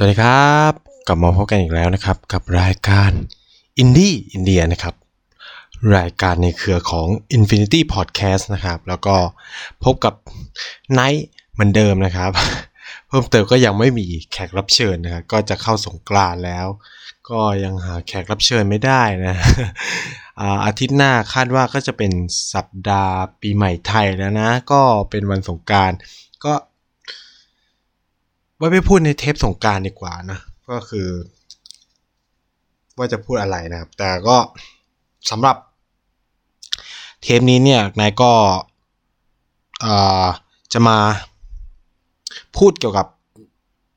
สวัสดีครับ กลับมาพบกันอีกแล้วนะครับ กับรายการอินดี้อินเดียนะครับ รายการในเครือของ Infinity Podcast นะครับ แล้วก็พบกับไนท์เหมือนเดิมนะครับ เพิ่มเติมก็ยังไม่มีแขกรับเชิญนะครับก็จะเข้าสงกรานต์แล้ว ก็ยังหาแขกรับเชิญไม่ได้นะอาทิตย์หน้าคาดว่าก็จะเป็นสัปดาห์ปีใหม่ไทยแล้วนะ ก็เป็นวันสงการก็ ไว้ไปพูดในเทปสงการดีกว่านะ ก็คือ ว่าจะพูดอะไรนะครับ แต่ก็สำหรับ เทปนี้เนี่ยนายก็จะมาพูดเกี่ยวกับ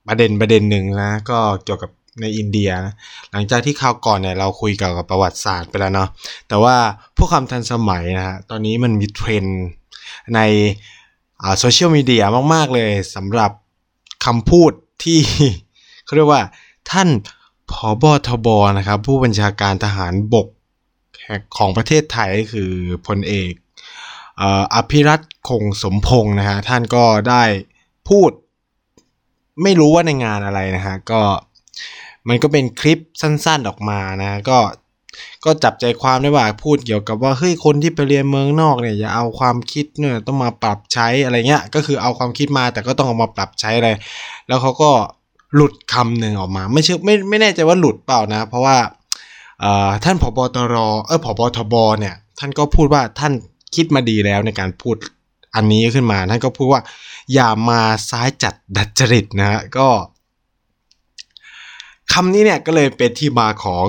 ประเด็นประเด็นหนึ่งนะ ก็เกี่ยวกับในอินเดียนะหลังจากที่คราวก่อนเนี่ยเราคุยเกี่ยวกับประวัติศาสตร์ไปแล้วเนาะแต่ว่าพวกคำทันสมัยนะฮะตอนนี้มันมีเทรนในโซเชียลมีเดียมาก ๆ เลยสำหรับ คำพูดที่เขาเรียกว่าท่านผอบทบนะครับ ผู้บัญชาการทหารบกของประเทศไทยคือพลเอกเอ่ออภิรัตคงสมพงศ์นะฮะท่านก็ได้พูดไม่รู้ว่าในงานอะไรนะฮะก็มันก็เป็นคลิปสั้นๆออกมานะ ก็ ก็จับใจความได้ว่าพูดเกี่ยวกับว่าเฮ้ยคนที่ไปเรียนเมืองนอกเนี่ยอย่าเอาความคิดเนี่ยต้องมาปรับใช้อะไรเงี้ยก็คือเอาความคิดมาแต่ก็ต้องเอามาปรับใช้อะไร แล้วเขาก็หลุดคำหนึ่งออกมา ไม่เชื่อไม่ไม่แน่ใจว่าหลุดเปล่านะ เพราะว่าท่านผบตรเออผบทบเนี่ย ท่านก็พูดว่าท่านคิดมาดีแล้วในการพูดอันนี้ขึ้นมา ท่านก็พูดว่า อย่ามาซ้ายจัดดัดจริตนะฮะก็คำนี้เนี่ยก็เลยเป็นที่มาของ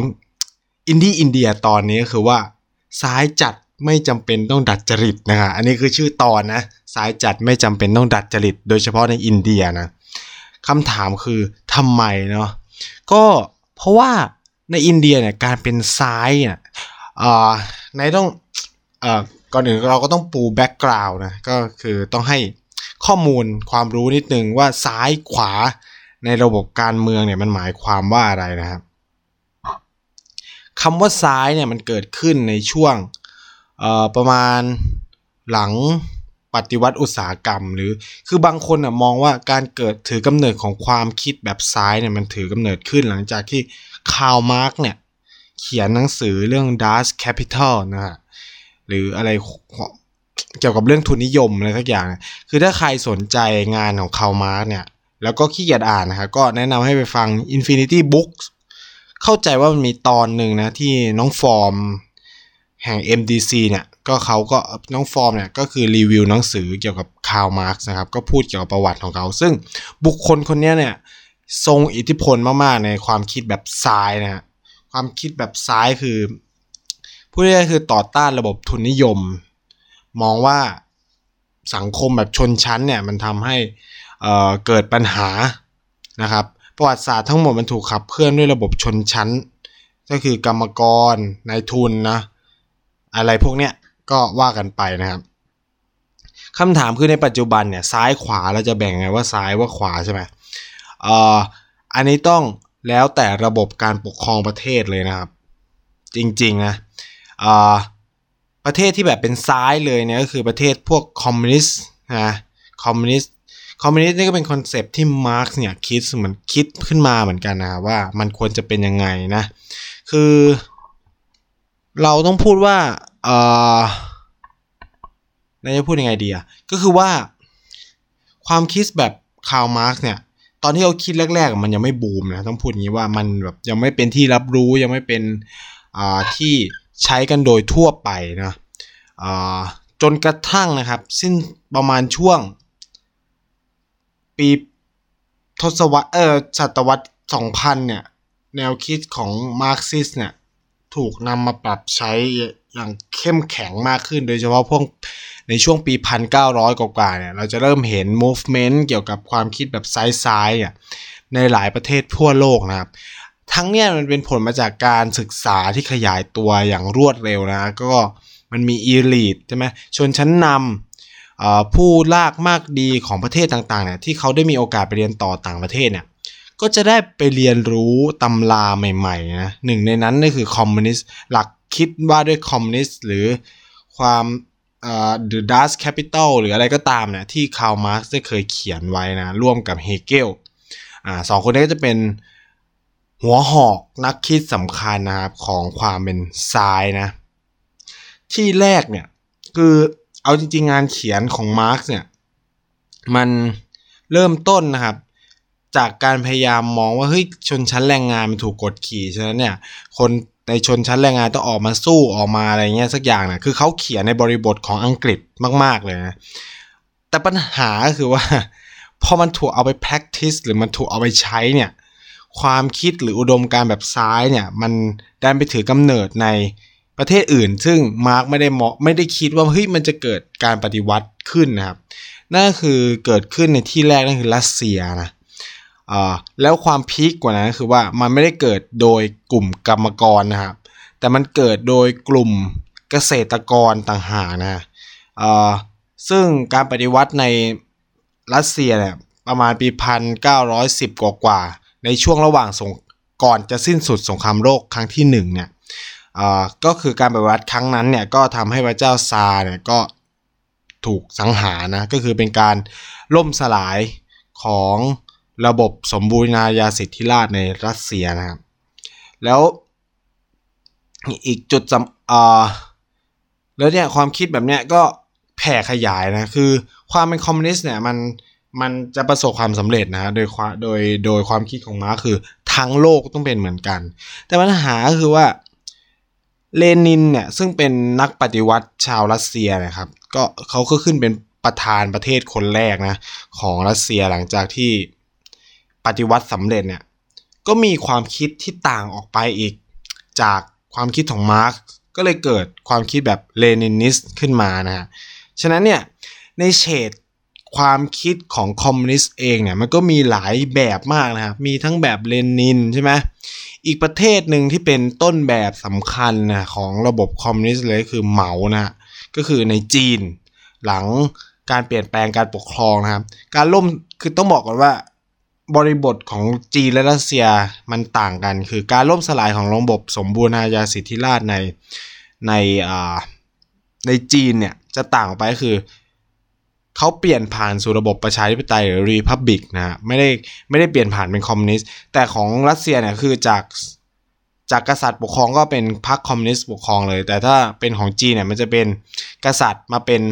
อินดี้อินเดียตอนนี้ก็คือว่าซ้ายจัดไม่จำเป็นต้องดัดจริตนะฮะอันนี้คือชื่อตอนนะซ้ายจัดไม่จำเป็นต้องดัดจริต โดยเฉพาะในอินเดียนะคำถามคือทำไมเนาะก็เพราะว่าในอินเดียเนี่ยการเป็นซ้ายเนี่ยในต้องอก่อนอื่นเราก็ต้องปูแบ็กกราวน์นะก็คือต้องให้ข้อมูลความรู้นิดนึงว่าซ้ายขวาในระบบการเมืองเนี่ยมันหมายความว่าอะไรนะครับ คำว่าซ้ายเนี่ยมันเกิดขึ้นในช่วงประมาณหลังปฏิวัติอุตสาหกรรม หรือคือบางคนอะมองว่าการเกิดถือกำเนิดของความคิดแบบซ้ายเนี่ยมันถือกำเนิดขึ้นหลังจากที่คาร์ลมาร์กซ์เนี่ยเขียนหนังสือเรื่อง Das Kapital นะฮะหรืออะไรเกี่ยวกับเรื่องทุนนิยมอะไรสักอย่าง คือถ้าใครสนใจงานของคาร์ลมาร์กซ์เนี่ยแล้วก็ขี้เกียจอ่านนะครับก็แนะนำให้ไปฟัง Infinity Books เข้าใจว่ามันมีตอนหนึ่งนะที่น้องฟอร์มแห่ง MDC เนี่ยก็เขาก็น้องฟอร์มเนี่ยก็คือรีวิวหนังสือเกี่ยวกับคาร์ลมาร์กซ์นะครับก็พูดเกี่ยวกับประวัติของเขา ซึ่งบุคคลคนนี้เนี่ยทรงอิทธิพลมากๆในความคิดแบบซ้ายนะฮะความคิดแบบซ้ายคือพูดง่ายๆคือต่อต้านระบบทุนนิยม มองว่าสังคมแบบชนชั้นเนี่ยมันทำให้เเกิดปัญหานะครับ ประวัติศาสตร์ทั้งหมดมันถูกขับเคลื่อนด้วยระบบชนชั้น ก็คือกรรมกรนายทุนนะอะไรพวกเนี้ยก็ว่ากันไปนะครับคำถามคือในปัจจุบันเนี่ยซ้ายขวาเราจะแบ่งไงว่าซ้ายว่าขวาใช่ไหมเอ่ออันนี้ต้องแล้วแต่ระบบการปกครองประเทศเลยนะครับ จริงๆนะเอ่อประเทศที่แบบเป็นซ้ายเลยเนี่ยก็คือประเทศพวกคอมมิวนิสต์นะคอมมิวนิสต์ คอมมิวนิสต์นี่ก็เป็น concept ที่มาร์กซ์เนี่ยคิดเหมือนคิดขึ้นมาเหมือนกันนะว่ามันควรจะเป็นยังไงนะ คือ เราต้องพูดว่าเออนายจะพูดยังไงดีอะก็คือว่า ความคิดแบบคาร์ลมาร์กซ์เนี่ย ตอนที่เขาคิดแรกๆ มันยังไม่บูมนะ ต้องพูดอย่างนี้ว่ามันแบบยังไม่เป็นที่รับรู้ยังไม่เป็นอ่าที่ใช้กันโดยทั่วไปนะอ่าจนกระทั่งนะครับ สิ้นประมาณช่วง ปีทศวรรษเออศตวรรษ 2000 เนี่ย แนวคิดของมาร์กซิสเนี่ย ถูกนำมาปรับใช้อย่างเข้มแข็งมากขึ้น โดยเฉพาะพวกในช่วงปี 1900 กว่าๆเนี่ย เราจะเริ่มเห็น movement เกี่ยวกับความคิดแบบซ้ายๆอะในหลายประเทศทั่วโลกนะครับ ทั้งเนี้ยมันเป็นผลมาจากการศึกษาที่ขยายตัวอย่างรวดเร็วนะ ก็มันมี elite ใช่ไหมชนชั้นนำ ผู้ลากมากดีของประเทศต่างๆเนี่ยที่เขาได้มีโอกาสไปเรียนต่อต่างประเทศเนี่ยก็จะได้ไปเรียนรู้ตำราใหม่ๆนะหนึ่งในนั้นก็คือคอมมิวนิสต์หลักคิดว่าด้วยคอมมิวนิสต์หรือความเอ่อ The Das Kapital หรืออะไรก็ตามเนี่ยที่คาร์ลมาร์กซ์ได้เคยเขียนไว้นะ ร่วมกับเฮเกลอ่าสองคนนี้ก็จะเป็นหัวหอกนักคิดสำคัญนะครับ ของความเป็นซ้ายนะ ที่แรกเนี่ย คือ เอาจริงๆ งานเขียนของมาร์กซ์เนี่ยมันเริ่มต้นนะครับ จากการพยายามมองว่าเฮ้ยชนชั้นแรงงานมันถูกกดขี่ฉะนั้นเนี่ยคนในชนชั้นแรงงานต้องออกมาสู้ออกมาอะไรเงี้ยสักอย่างนะคือเขาเขียนในบริบทของอังกฤษมาก ๆ เลยนะแต่ปัญหาก็คือว่า พอมันถูกเอาไป practice หรือมันถูกเอาไปใช้เนี่ยความคิดหรืออุดมการแบบซ้ายเนี่ยมันดันไปถือกำเนิดใน ประเทศอื่น ซึ่งมาร์กไม่ได้มองไม่ได้คิดว่าเฮ้ยมันจะเกิดการปฏิวัติขึ้นนะครับนั่นคือเกิดขึ้นในที่แรกนั่นคือรัสเซียนะแล้วความพีคกว่านั้นคือว่ามันไม่ได้เกิดโดยกลุ่มกรรมกรนะครับ แต่มันเกิดโดยกลุ่มเกษตรกรต่างหากนะซึ่งการปฏิวัติในรัสเซียเนี่ยประมาณปีพันเก้าร้อยสิบกว่าในช่วงระหว่างสงก่อนจะสิ้นสุดสงครามโลกครั้งที่หนึ่งเนี่ย ก็คือการปฏิวัติครั้งนั้นเนี่ยก็ทำให้พระเจ้าซาเนี่ยก็ถูกสังหารนะก็คือเป็นการล่มสลายของระบบสมบูรณาญาสิทธิราชในรัสเซียนะครับแล้วอีกจุดสำแล้วเนี่ยความคิดแบบเนี้ยก็แผ่ขยายนะคือความเป็นคอมมิวนิสต์เนี่ยมันมันจะประสบความสำเร็จนะโดยความโดยโดยความคิดของมาร์คือทั้งโลกต้องเป็นเหมือนกัน แต่ปัญหาคือว่า เลนินเนี่ยซึ่งเป็นนักปฏิวัติชาวรัสเซียนะครับ ก็เขาก็ขึ้นเป็นประธานประเทศคนแรกนะของรัสเซียหลังจากที่ปฏิวัติสำเร็จเนี่ยก็มีความคิดที่ต่างออกไปอีก จากความคิดของมาร์กซ์ก็เลยเกิดความคิดแบบ Leninist ขึ้นมานะฮะฉะนั้นเนี่ยในเฉดความคิดของคอมมิวนิสต์เองเนี่ยมันก็มีหลายแบบมากนะครับ มีทั้งแบบเลนินใช่ไหม อีกประเทศหนึ่งที่เป็นต้นแบบสำคัญนะของระบบคอมมิวนิสต์เลยคือเหมานะก็คือในจีน หลังการเปลี่ยนแปลงการปกครองนะครับ การล่มคือต้องบอกก่อนว่าบริบทของจีนและรัสเซียมันต่างกัน คือการล่มสลายของระบบสมบูรณาญาสิทธิราชในในในจีนเนี่ยจะต่างออกไปก็คือ เขาเปลี่ยนผ่านสู่ระบบประชาธิปไตยหรือรีพับบิกนะไม่ได้ไม่ได้เปลี่ยนผ่านเป็นคอมมิวนิสต์แต่ของรัสเซียเนี่ยคือจากจากกษัตริย์ปกครองก็เป็นพรรคคอมมิวนิสต์ปกครองเลย แต่ถ้าเป็นของจีนเนี่ยมันจะเป็นกษัตริย์มาเป็น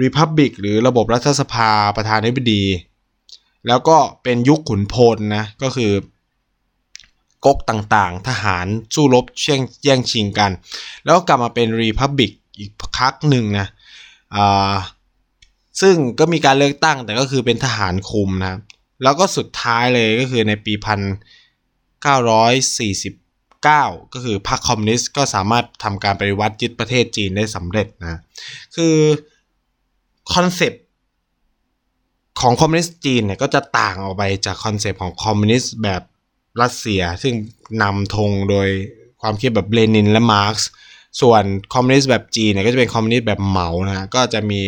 republic หรือระบบรัฐสภาประธานาธิบดี แล้วก็เป็นยุคขุนพลนะก็คือก๊กต่างๆ ทหารสู้รบแก่งแย่งชิงกัน แล้วกลับมาเป็น republic อีกครั้งหนึ่งนะอ่า ซึ่งก็มีการเลือกตั้งแต่ก็คือเป็นทหารคุมนะครับ แล้วก็สุดท้ายเลยก็คือในปีพันเก้าร้อยสี่สิบเก้าก็คือพรรคคอมมิวนิสต์ก็สามารถทำการปฏิวัติยึดประเทศจีนได้สำเร็จนะ คือ concept ของคอมมิวนิสต์จีนเนี่ยก็จะต่างออกไปจาก concept ของคอมมิวนิสต์แบบรัสเซีย ซึ่งนำธงโดยความคิดแบบเลนินและมาร์กซ์ส่วนคอมมิวนิสต์แบบจีนเนี่ยก็จะเป็นคอมมิวนิสต์แบบเหมานะก็จะมี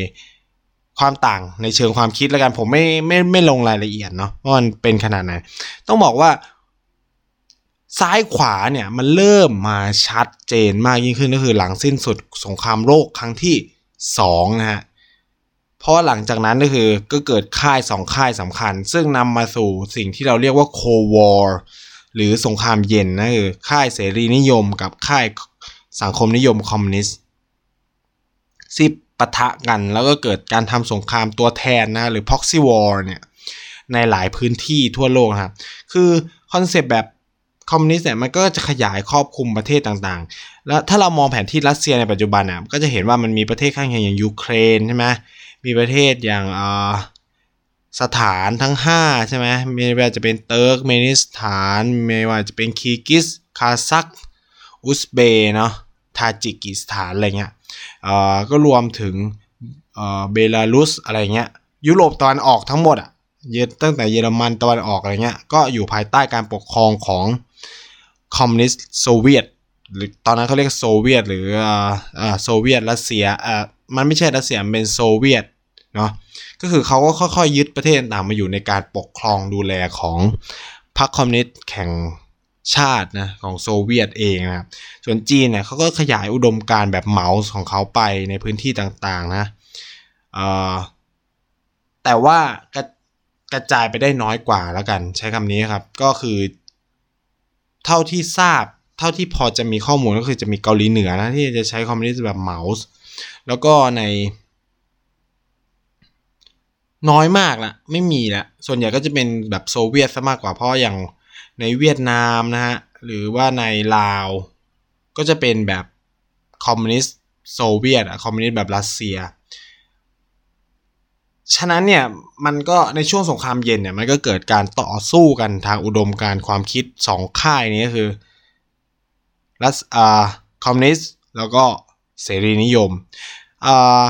ความต่างในเชิงความคิดแล้วกันผมไม่ไม่ไม่ลงรายละเอียดเนาะว่ามันเป็นขนาดไหนต้องบอกว่า ซ้ายขวาเนี่ยมันเริ่มมาชัดเจนมากยิ่งขึ้นก็คือหลังสิ้นสุดสงครามโลกครั้งที่2นะฮะเพราะหลังจากนั้นก็คือก็เกิดค่ายสองค่ายสำคัญ ซึ่งนำมาสู่สิ่งที่เราเรียกว่า Cold Warหรือสงครามเย็นนะคือค่ายเสรีนิยมกับค่ายสังคมนิยมคอมมิวนิสต์ซึ่ง ปะทะกัน แล้วก็เกิดการทำสงครามตัวแทนนะหรือ proxy war เนี่ยในหลายพื้นที่ทั่วโลกครับคือ concept แบบคอมมิวนิสต์เนี่ยมันก็จะขยายครอบคลุมประเทศต่างๆ แล้วถ้าเรามองแผนที่รัสเซียในปัจจุบันอะก็จะเห็นว่ามันมีประเทศข้างเคียงอย่างยูเครนใช่ไหมมีประเทศอย่างอ่าสถานทั้ง 5 ใช่ไหมไม่ว่าจะเป็นเติร์กเมนิสถาน ไม่ว่าจะเป็นคีร์กิซคาซัคอุซเบเนาะทาจิกิสถานอะไรเงี้ย ก็รวมถึงเบลารุสอะไรเงี้ยยุโรปตะวันออกทั้งหมดอะเยตั้งแต่เยอรมันตะวันออกอะไรเงี้ยก็อยู่ภายใต้การปกครองของคอมมิวนิสต์โซเวียตหรือตอนนั้นเขาเรียกโซเวียต หรืออ่าโซเวียตรัสเซียอ่ามันไม่ใช่รัสเซียเป็นโซเวียตเนาะก็คือเขาก็ค่อยๆยึดประเทศต่างมาอยู่ในการปกครองดูแลของพรรคคอมมิวนิสต์แข่ง ชาตินะของโซเวียตเองนะครับ ส่วนจีนเนี่ยเขาก็ขยายอุดมการแบบเหมาส์ของเขาไปในพื้นที่ต่างๆนะแต่ว่ากระจายไปได้น้อยกว่าแล้วกัน ใช้คำนี้ครับ ก็คือ เท่าที่ทราบ เท่าที่พอจะมีข้อมูลก็คือจะมีเกาหลีเหนือนะที่จะใช้คอมมิวนิสต์แบบเหมาแล้วก็ในน้อยมากละไม่มีละส่วนใหญ่ก็จะเป็นแบบโซเวียตซะมากกว่าเพราะอย่าง ในเวียดนามนะฮะหรือว่าในลาว ก็จะเป็นแบบคอมมิวนิสต์โซเวียตอะคอมมิวนิสต์แบบรัสเซีย ฉะนั้นเนี่ยมันก็ในช่วงสงครามเย็นเนี่ยมันก็เกิดการต่อสู้กันทางอุดมการความคิดสองค่ายนี้ก็คือรัสอ่าคอมมิวนิสต์แล้วก็เสรีนิยมอ่า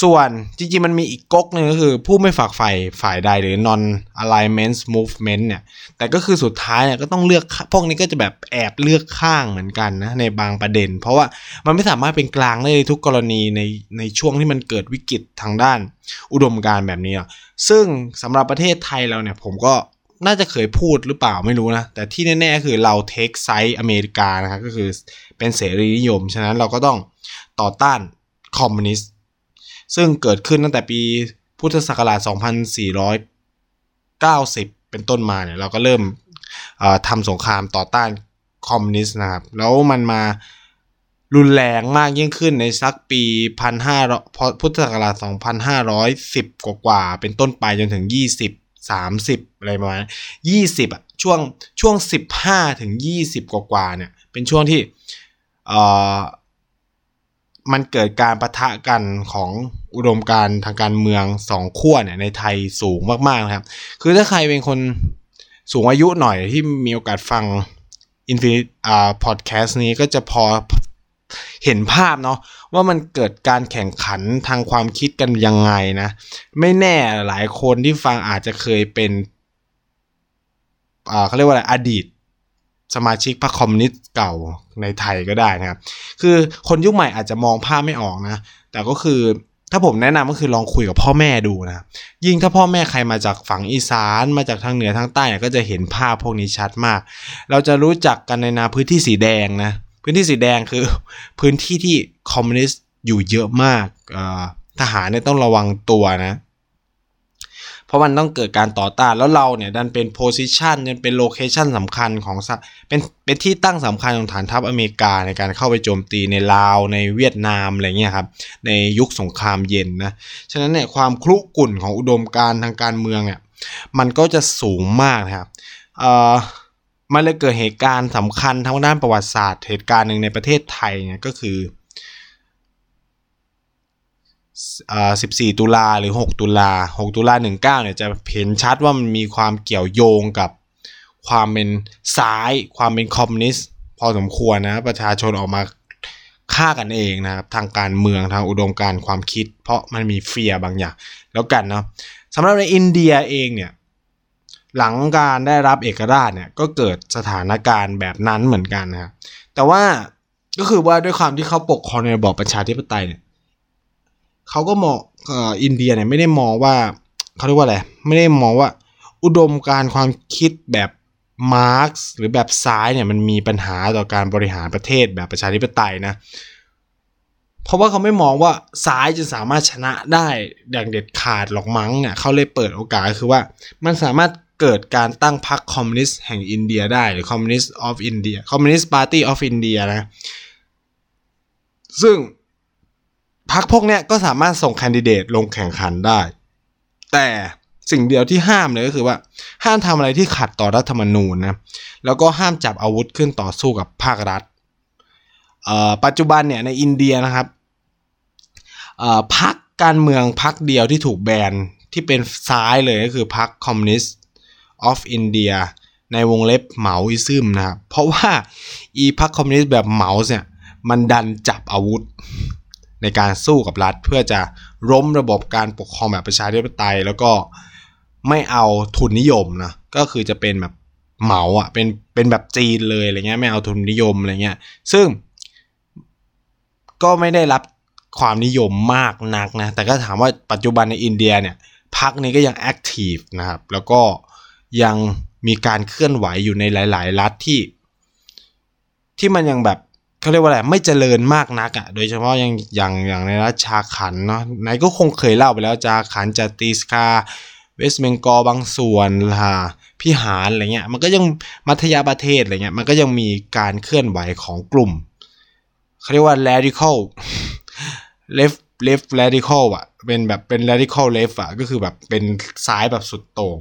ส่วนจริงๆ มันมีอีกก๊กหนึ่งก็คือ ผู้ไม่ฝักฝ่ฝ่ายใดหรือ non alignment movement เนี่ย แต่ก็คือสุดท้ายเนี่ยก็ต้องเลือกพวกนี้ก็จะแบบแอบเลือกข้างเหมือนกันนะในบางประเด็น เพราะว่ามันไม่สามารถเป็นกลางได้ในทุกกรณีในในช่วงที่มันเกิดวิกฤตทางด้านอุดมการแบบนี้ซึ่งสำหรับประเทศไทยเราเนี่ยผมก็น่าจะเคยพูดหรือเปล่าไม่รู้นะ แต่ที่แน่ๆคือเรา take side อเมริกานะครับก็คือเป็นเสรีนิยม ฉะนั้นเราก็ต้องต่อต้านคอมมิวนิสต์ ซึ่งเกิดขึ้นตั้งแต่ปีพุทธศักราช 2490 เป็นต้นมาเนี่ยเราก็เริ่มทำสงครามต่อต้านคอมมิวนิสต์นะครับ แล้วมันมารุนแรงมากยิ่งขึ้นในสักปี 1500พุทธศักราช 2510 กว่ากว่าเป็นต้นไปจนถึง 20 30 อะไรประมาณ20อะช่วงช่วง 15 ถึง 20 กว่ากว่าเนี่ย เป็นช่วงที่เอ่อ มันเกิดการประทะกันของอุดมการทางการเมืองสองขั้วเนี่ยในไทยสูงมากๆนะครับ คือถ้าใครเป็นคนสูงอายุหน่อยที่มีโอกาสฟัง Infinite อ่าพอดแคสต์นี้ก็จะพอเห็นภาพเนาะว่ามันเกิดการแข่งขันทางความคิดกันยังไงนะ ไม่แน่หลายคนที่ฟังอาจจะเคยเป็นอ่าเขาเรียกว่าอะไรอดีต สมาชิกพรรคคอมมิวนิสต์เก่าในไทยก็ได้นะครับ คือคนยุคใหม่อาจจะมองภาพไม่ออกนะ แต่ก็คือถ้าผมแนะนำก็คือลองคุยกับพ่อแม่ดูนะ ยิ่งถ้าพ่อแม่ใครมาจากฝั่งอีสานมาจากทางเหนือทางใต้ก็จะเห็นภาพพวกนี้ชัดมาก เราจะรู้จักกันในนาพื้นที่สีแดงนะ พื้นที่สีแดงคือพื้นที่ที่คอมมิวนิสต์อยู่เยอะมากทหารเนี่ยต้องระวังตัวนะ เพราะมันต้องเกิดการต่อต้านแล้วเราเนี่ยดันเป็น position ยังเป็น location สำคัญของเป็นเป็นที่ตั้งสำคัญของฐานทัพอเมริกาในการเข้าไปโจมตีในลาวในเวียดนามอะไรเงี้ยครับในยุคสงครามเย็นนะฉะนั้นเนี่ยความคุกรุ่นของอุดมการทางการเมืองเนี่ยมันก็จะสูงมากนะครับเอ่อมันเลยเกิดเหตุการณ์สำคัญทางด้านประวัติศาสตร์ เหตุการณ์หนึ่งในประเทศไทยเนี่ยก็คือ 14 ตุลาหรือ 6 ตุลา 6 ตุลา 19 เนี่ยจะเห็นชัดว่ามันมีความเกี่ยวโยงกับความเป็นซ้าย ความเป็นคอมมิวนิสต์พอสมควรนะประชาชนออกมาฆ่ากันเองนะครับ ทางการเมืองทางอุดมการความคิด เพราะมันมีเฟียบางอย่าง แล้วกันเนาะสำหรับในอินเดียเองเนี่ยหลังการได้รับเอกราชเนี่ยก็เกิดสถานการณ์แบบนั้นเหมือนกันนะครับแต่ว่าก็คือว่าด้วยความที่เขาปกครองในระบอบประชาธิปไตยเนี่ย เขาก็มองอินเดียเนี่ยไม่ได้มองว่าเขาเรียกว่าอะไรไม่ได้มองว่า อุดมการความคิดแบบมาร์กหรือแบบซ้ายเนี่ยมันมีปัญหาต่อการบริหารประเทศแบบประชาธิปไตยนะเพราะว่าเขาไม่มองว่าซ้ายจะสามารถชนะได้อย่างเด็ดขาดหรอกมั้งเนี่ยเขาเลยเปิดโอกาสคือว่ามันสามารถเกิดการตั้งพรรคคอมมิวนิสต์แห่งอินเดียได้หรือ Communist of India Communist Party of India นะ ซึ่ง พรรคพวกเนี้ยก็สามารถส่ง candidate ลงแข่งขันได้ แต่สิ่งเดียวที่ห้ามเลยก็คือว่า ห้ามทำอะไรที่ขัดต่อรัฐธรรมนูญนะแล้วก็ห้ามจับอาวุธขึ้นต่อสู้กับภาครัฐปัจจุบันเนี่ยในอินเดียนะครับพรรคการเมืองพรรคเดียวที่ถูกแบนที่เป็นซ้ายเลยก็คือพรรค Communist of India ในวงเล็บ Maoism นะครับเพราะว่าอีพรรคคอมมิวนิสต์แบบเหมาเนี่ยมันดันจับอาวุธ ในการสู้กับรัฐ เพื่อจะล้มระบบการปกครองแบบประชาธิปไตย แล้วก็ไม่เอาทุนนิยมนะก็คือจะเป็นแบบเหมาอะเป็นเป็นแบบจีนเลยอะไรเงี้ยไม่เอาทุนนิยมอะไรเงี้ยซึ่ง ก็ไม่ได้รับความนิยมมากนักนะแต่ก็ถามว่าปัจจุบันในอินเดียเนี่ยพรรคนี้ก็ยังแอคทีฟนะครับแล้วก็ยังมีการเคลื่อนไหวอยู่ในหลาย ๆ รัฐที่ ที่มันยังแบบ เขาเรียกว่าอะไรไม่เจริญมากนักอะ่ะ โดยเฉพาะอย่างอย่างอย่างในรัฐชาขันเนาะไหนก็คงเคยเล่าไปแล้วจาขันจติสกาเวสเบงกอบางส่วนล่ะพิหารอะไรเงี้ยมันก็ยังมัธยาประเทศอะไรเงี้ยมันก็ยังมีการเคลื่อนไหวของกลุ่มเขาเรียกว่า radical left left radical อะเป็นแบบเป็น radical left อะก็คือแบบเป็นซ้ายแบบสุดโต่ง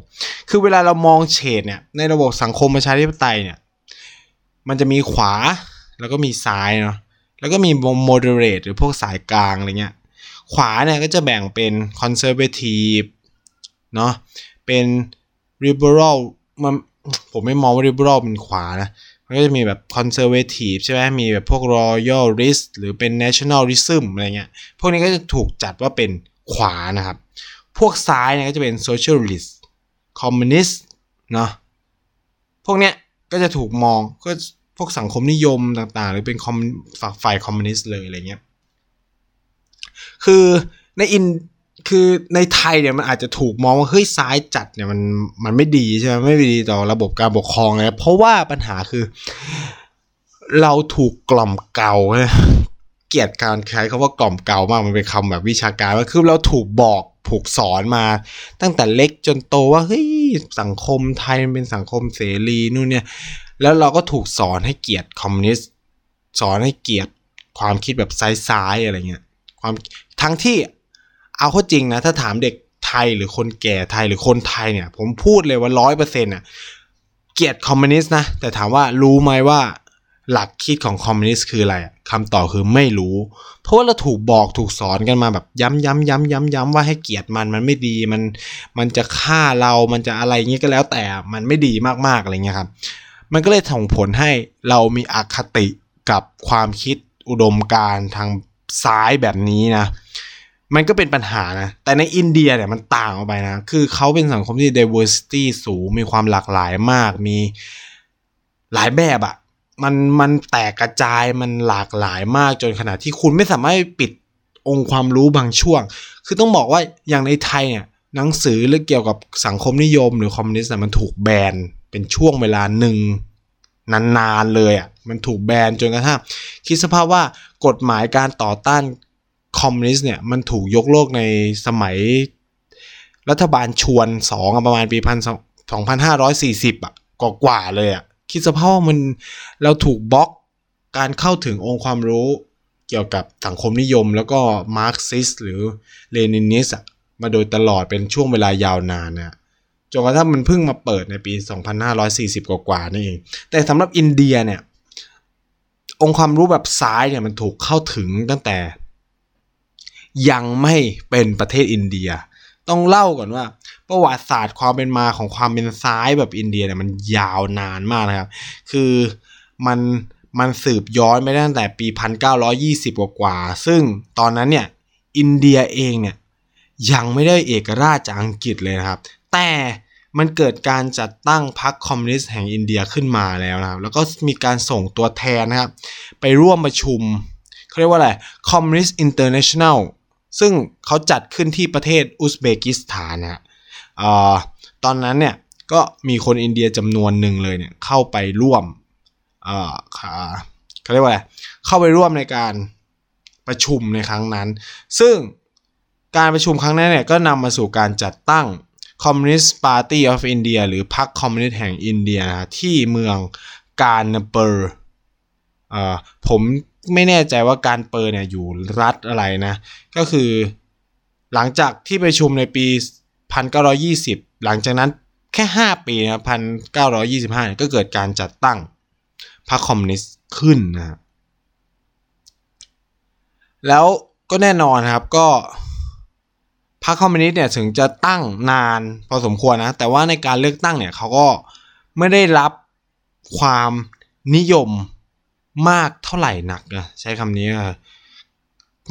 คือเวลาเรามองเฉดเนี่ยในระบบสังคมประชาธิปไตยเนี่ยมันจะมีขวา แล้วก็มีซ้ายเนาะแล้วก็มี moderate หรือพวกสายกลางอะไรเงี้ยขวาเนี่ยก็จะแบ่งเป็น conservative เนาะเป็น liberal มันผมไม่มองว่า liberal เป็นขวานะมันก็จะมีแบบ conservative ใช่ไหมมีแบบพวก royalist หรือเป็น nationalism อะไรเงี้ยพวกนี้ก็จะถูกจัดว่าเป็นขวานะครับ พวกซ้ายเนี่ยก็จะเป็น socialist communist เนาะพวกเนี้ยก็จะถูกมองก็ วกสังคมนิยมต่างๆ หรือเป็นคอมฝักฝ่ายคอมมิวนิสต์เลยอะไรเงี้ย คือในอินคือในไทยเนี่ยมันอาจจะถูกมองว่าเฮ้ยซ้ายจัดเนี่ยมันมันไม่ดีใช่ไหมไม่ดีต่อระบบการปกครองเลยเพราะว่าปัญหาคือ เราถูกกล่อมเก่าเกลียดการใช้คำว่ากล่อมเก่ามากมันเป็นคำแบบวิชาการว่าคือเราถูกบอก ถูกสอนมาตั้งแต่เล็กจนโตว่าเฮ้ยสังคมไทยมันเป็นสังคมเสรีนู่นเนี่ยแล้วเราก็ถูกสอนให้เกลียดคอมมิวนิสต์สอนให้เกลียดความคิดแบบซ้ายๆอะไรเงี้ยความทั้งที่เอาข้อจริงนะถ้าถามเด็กไทยหรือคนแก่ไทยหรือคนไทยเนี่ย ผมพูดเลยว่าร้อยเปอร์เซ็นต์อะเกลียดคอมมิวนิสต์นะแต่ถามว่ารู้ไหมว่า หลักคิดของคอมมิวนิสต์คืออะไรคำตอบคือไม่รู้ เพราะว่าเราถูกบอกถูกสอนกันมาแบบย้ำย้ำย้ำย้ำย้ำว่าให้เกลียดมันมันไม่ดีมันมันจะฆ่าเรา มันจะอะไรเงี้ยก็แล้วแต่มันไม่ดีมากๆอะไรเงี้ยครับ มันก็เลยส่งผลให้เรามีอคติกับความคิดอุดมการทางซ้ายแบบนี้นะ มันก็เป็นปัญหานะ แต่ในอินเดียเนี่ยมันต่างออกไปนะ คือเขาเป็นสังคมที่ diversity สูง มีความหลากหลายมาก มีหลายแบบอะ มันมันแตกกระจายมันหลากหลายมากจนขนาดที่คุณไม่สามารถปิดองค์ความรู้บางช่วง คือต้องบอกว่าอย่างในไทยเนี่ยหนังสือเรื่องเกี่ยวกับสังคมนิยมหรือคอมมิวนิสต์มันถูกแบนเป็นช่วงเวลาหนึ่งนานๆเลยอะ่ะมันถูกแบนจนกระทั่งคิดสภาพว่ากฎหมายการต่อต้านคอมมิวนิสต์เนี่ยมันถูกยกเลิกในสมัย รัฐบาลชวนสองประมาณปีพันสองพันห้าร้อยสี่สิบอะกว่าเลยอะ คิดสภาพว่ามันเราถูกบล็อกการเข้าถึงองค์ความรู้เกี่ยวกับสังคมนิยม แล้วก็มาร์กซิสหรือ Leninist อะมาโดยตลอดเป็นช่วงเวลายาวนานนะจนกระทั่งมันเพิ่งมาเปิดในปี 2540 กว่าๆนี่เองแต่สำหรับอินเดียเนี่ยองค์ความรู้แบบซ้ายเนี่ยมันถูกเข้าถึงตั้งแต่ ยังไม่เป็นประเทศอินเดีย ต้องเล่าก่อนว่า ประวัติศาสตร์ความเป็นมาของความเป็นซ้ายแบบอินเดียเนี่ยมันยาวนานมากนะครับ คือมันมันสืบย้อนไปตั้งแต่ปี 1920 กว่ากว่า ซึ่งตอนนั้นเนี่ยอินเดียเองเนี่ยยังไม่ได้เอกราชจากอังกฤษเลยนะครับ แต่มันเกิดการจัดตั้งพรรคคอมมิวนิสต์แห่งอินเดียขึ้นมาแล้วนะครับ แล้วก็มีการส่งตัวแทนนะครับ ไปร่วมประชุมเขาเรียกว่าอะไร Communist International ซึ่งเขาจัดขึ้นที่ประเทศอุซเบกิสถานนะอตอนนั้นเนี่ยก็มีคนอินเดียจำนวนหนึ่งเลยเนี่ยเข้าไปร่วมเขาเรียกว่าอะไรเข้าไปร่วมในการประชุมในครั้งนั้น ซึ่งการประชุมครั้งนั้นเนี่ยก็นำมาสู่การจัดตั้ง Communist Party of India หรือพรรคคอมมิวนิสต์แห่งอินเดียนะที่เมืองกาญเปอร์ผม ไม่แน่ใจว่าการเปอร์เนี่ยอยู่รัฐอะไรนะ ก็คือหลังจากที่ประชุมในปี 1920 หลังจากนั้นแค่ 5 ปีนะ1925ก็เกิดการจัดตั้งพรรคคอมมิวนิสต์ขึ้นนะแล้วก็แน่นอนครับก็พรรคคอมมิวนิสต์เนี่ยถึงจะตั้งนานพอสมควรนะ แต่ว่าในการเลือกตั้งเนี่ยเขาก็ไม่ได้รับความนิยม มากเท่าไหร่นักนะใช้คำนี้นะ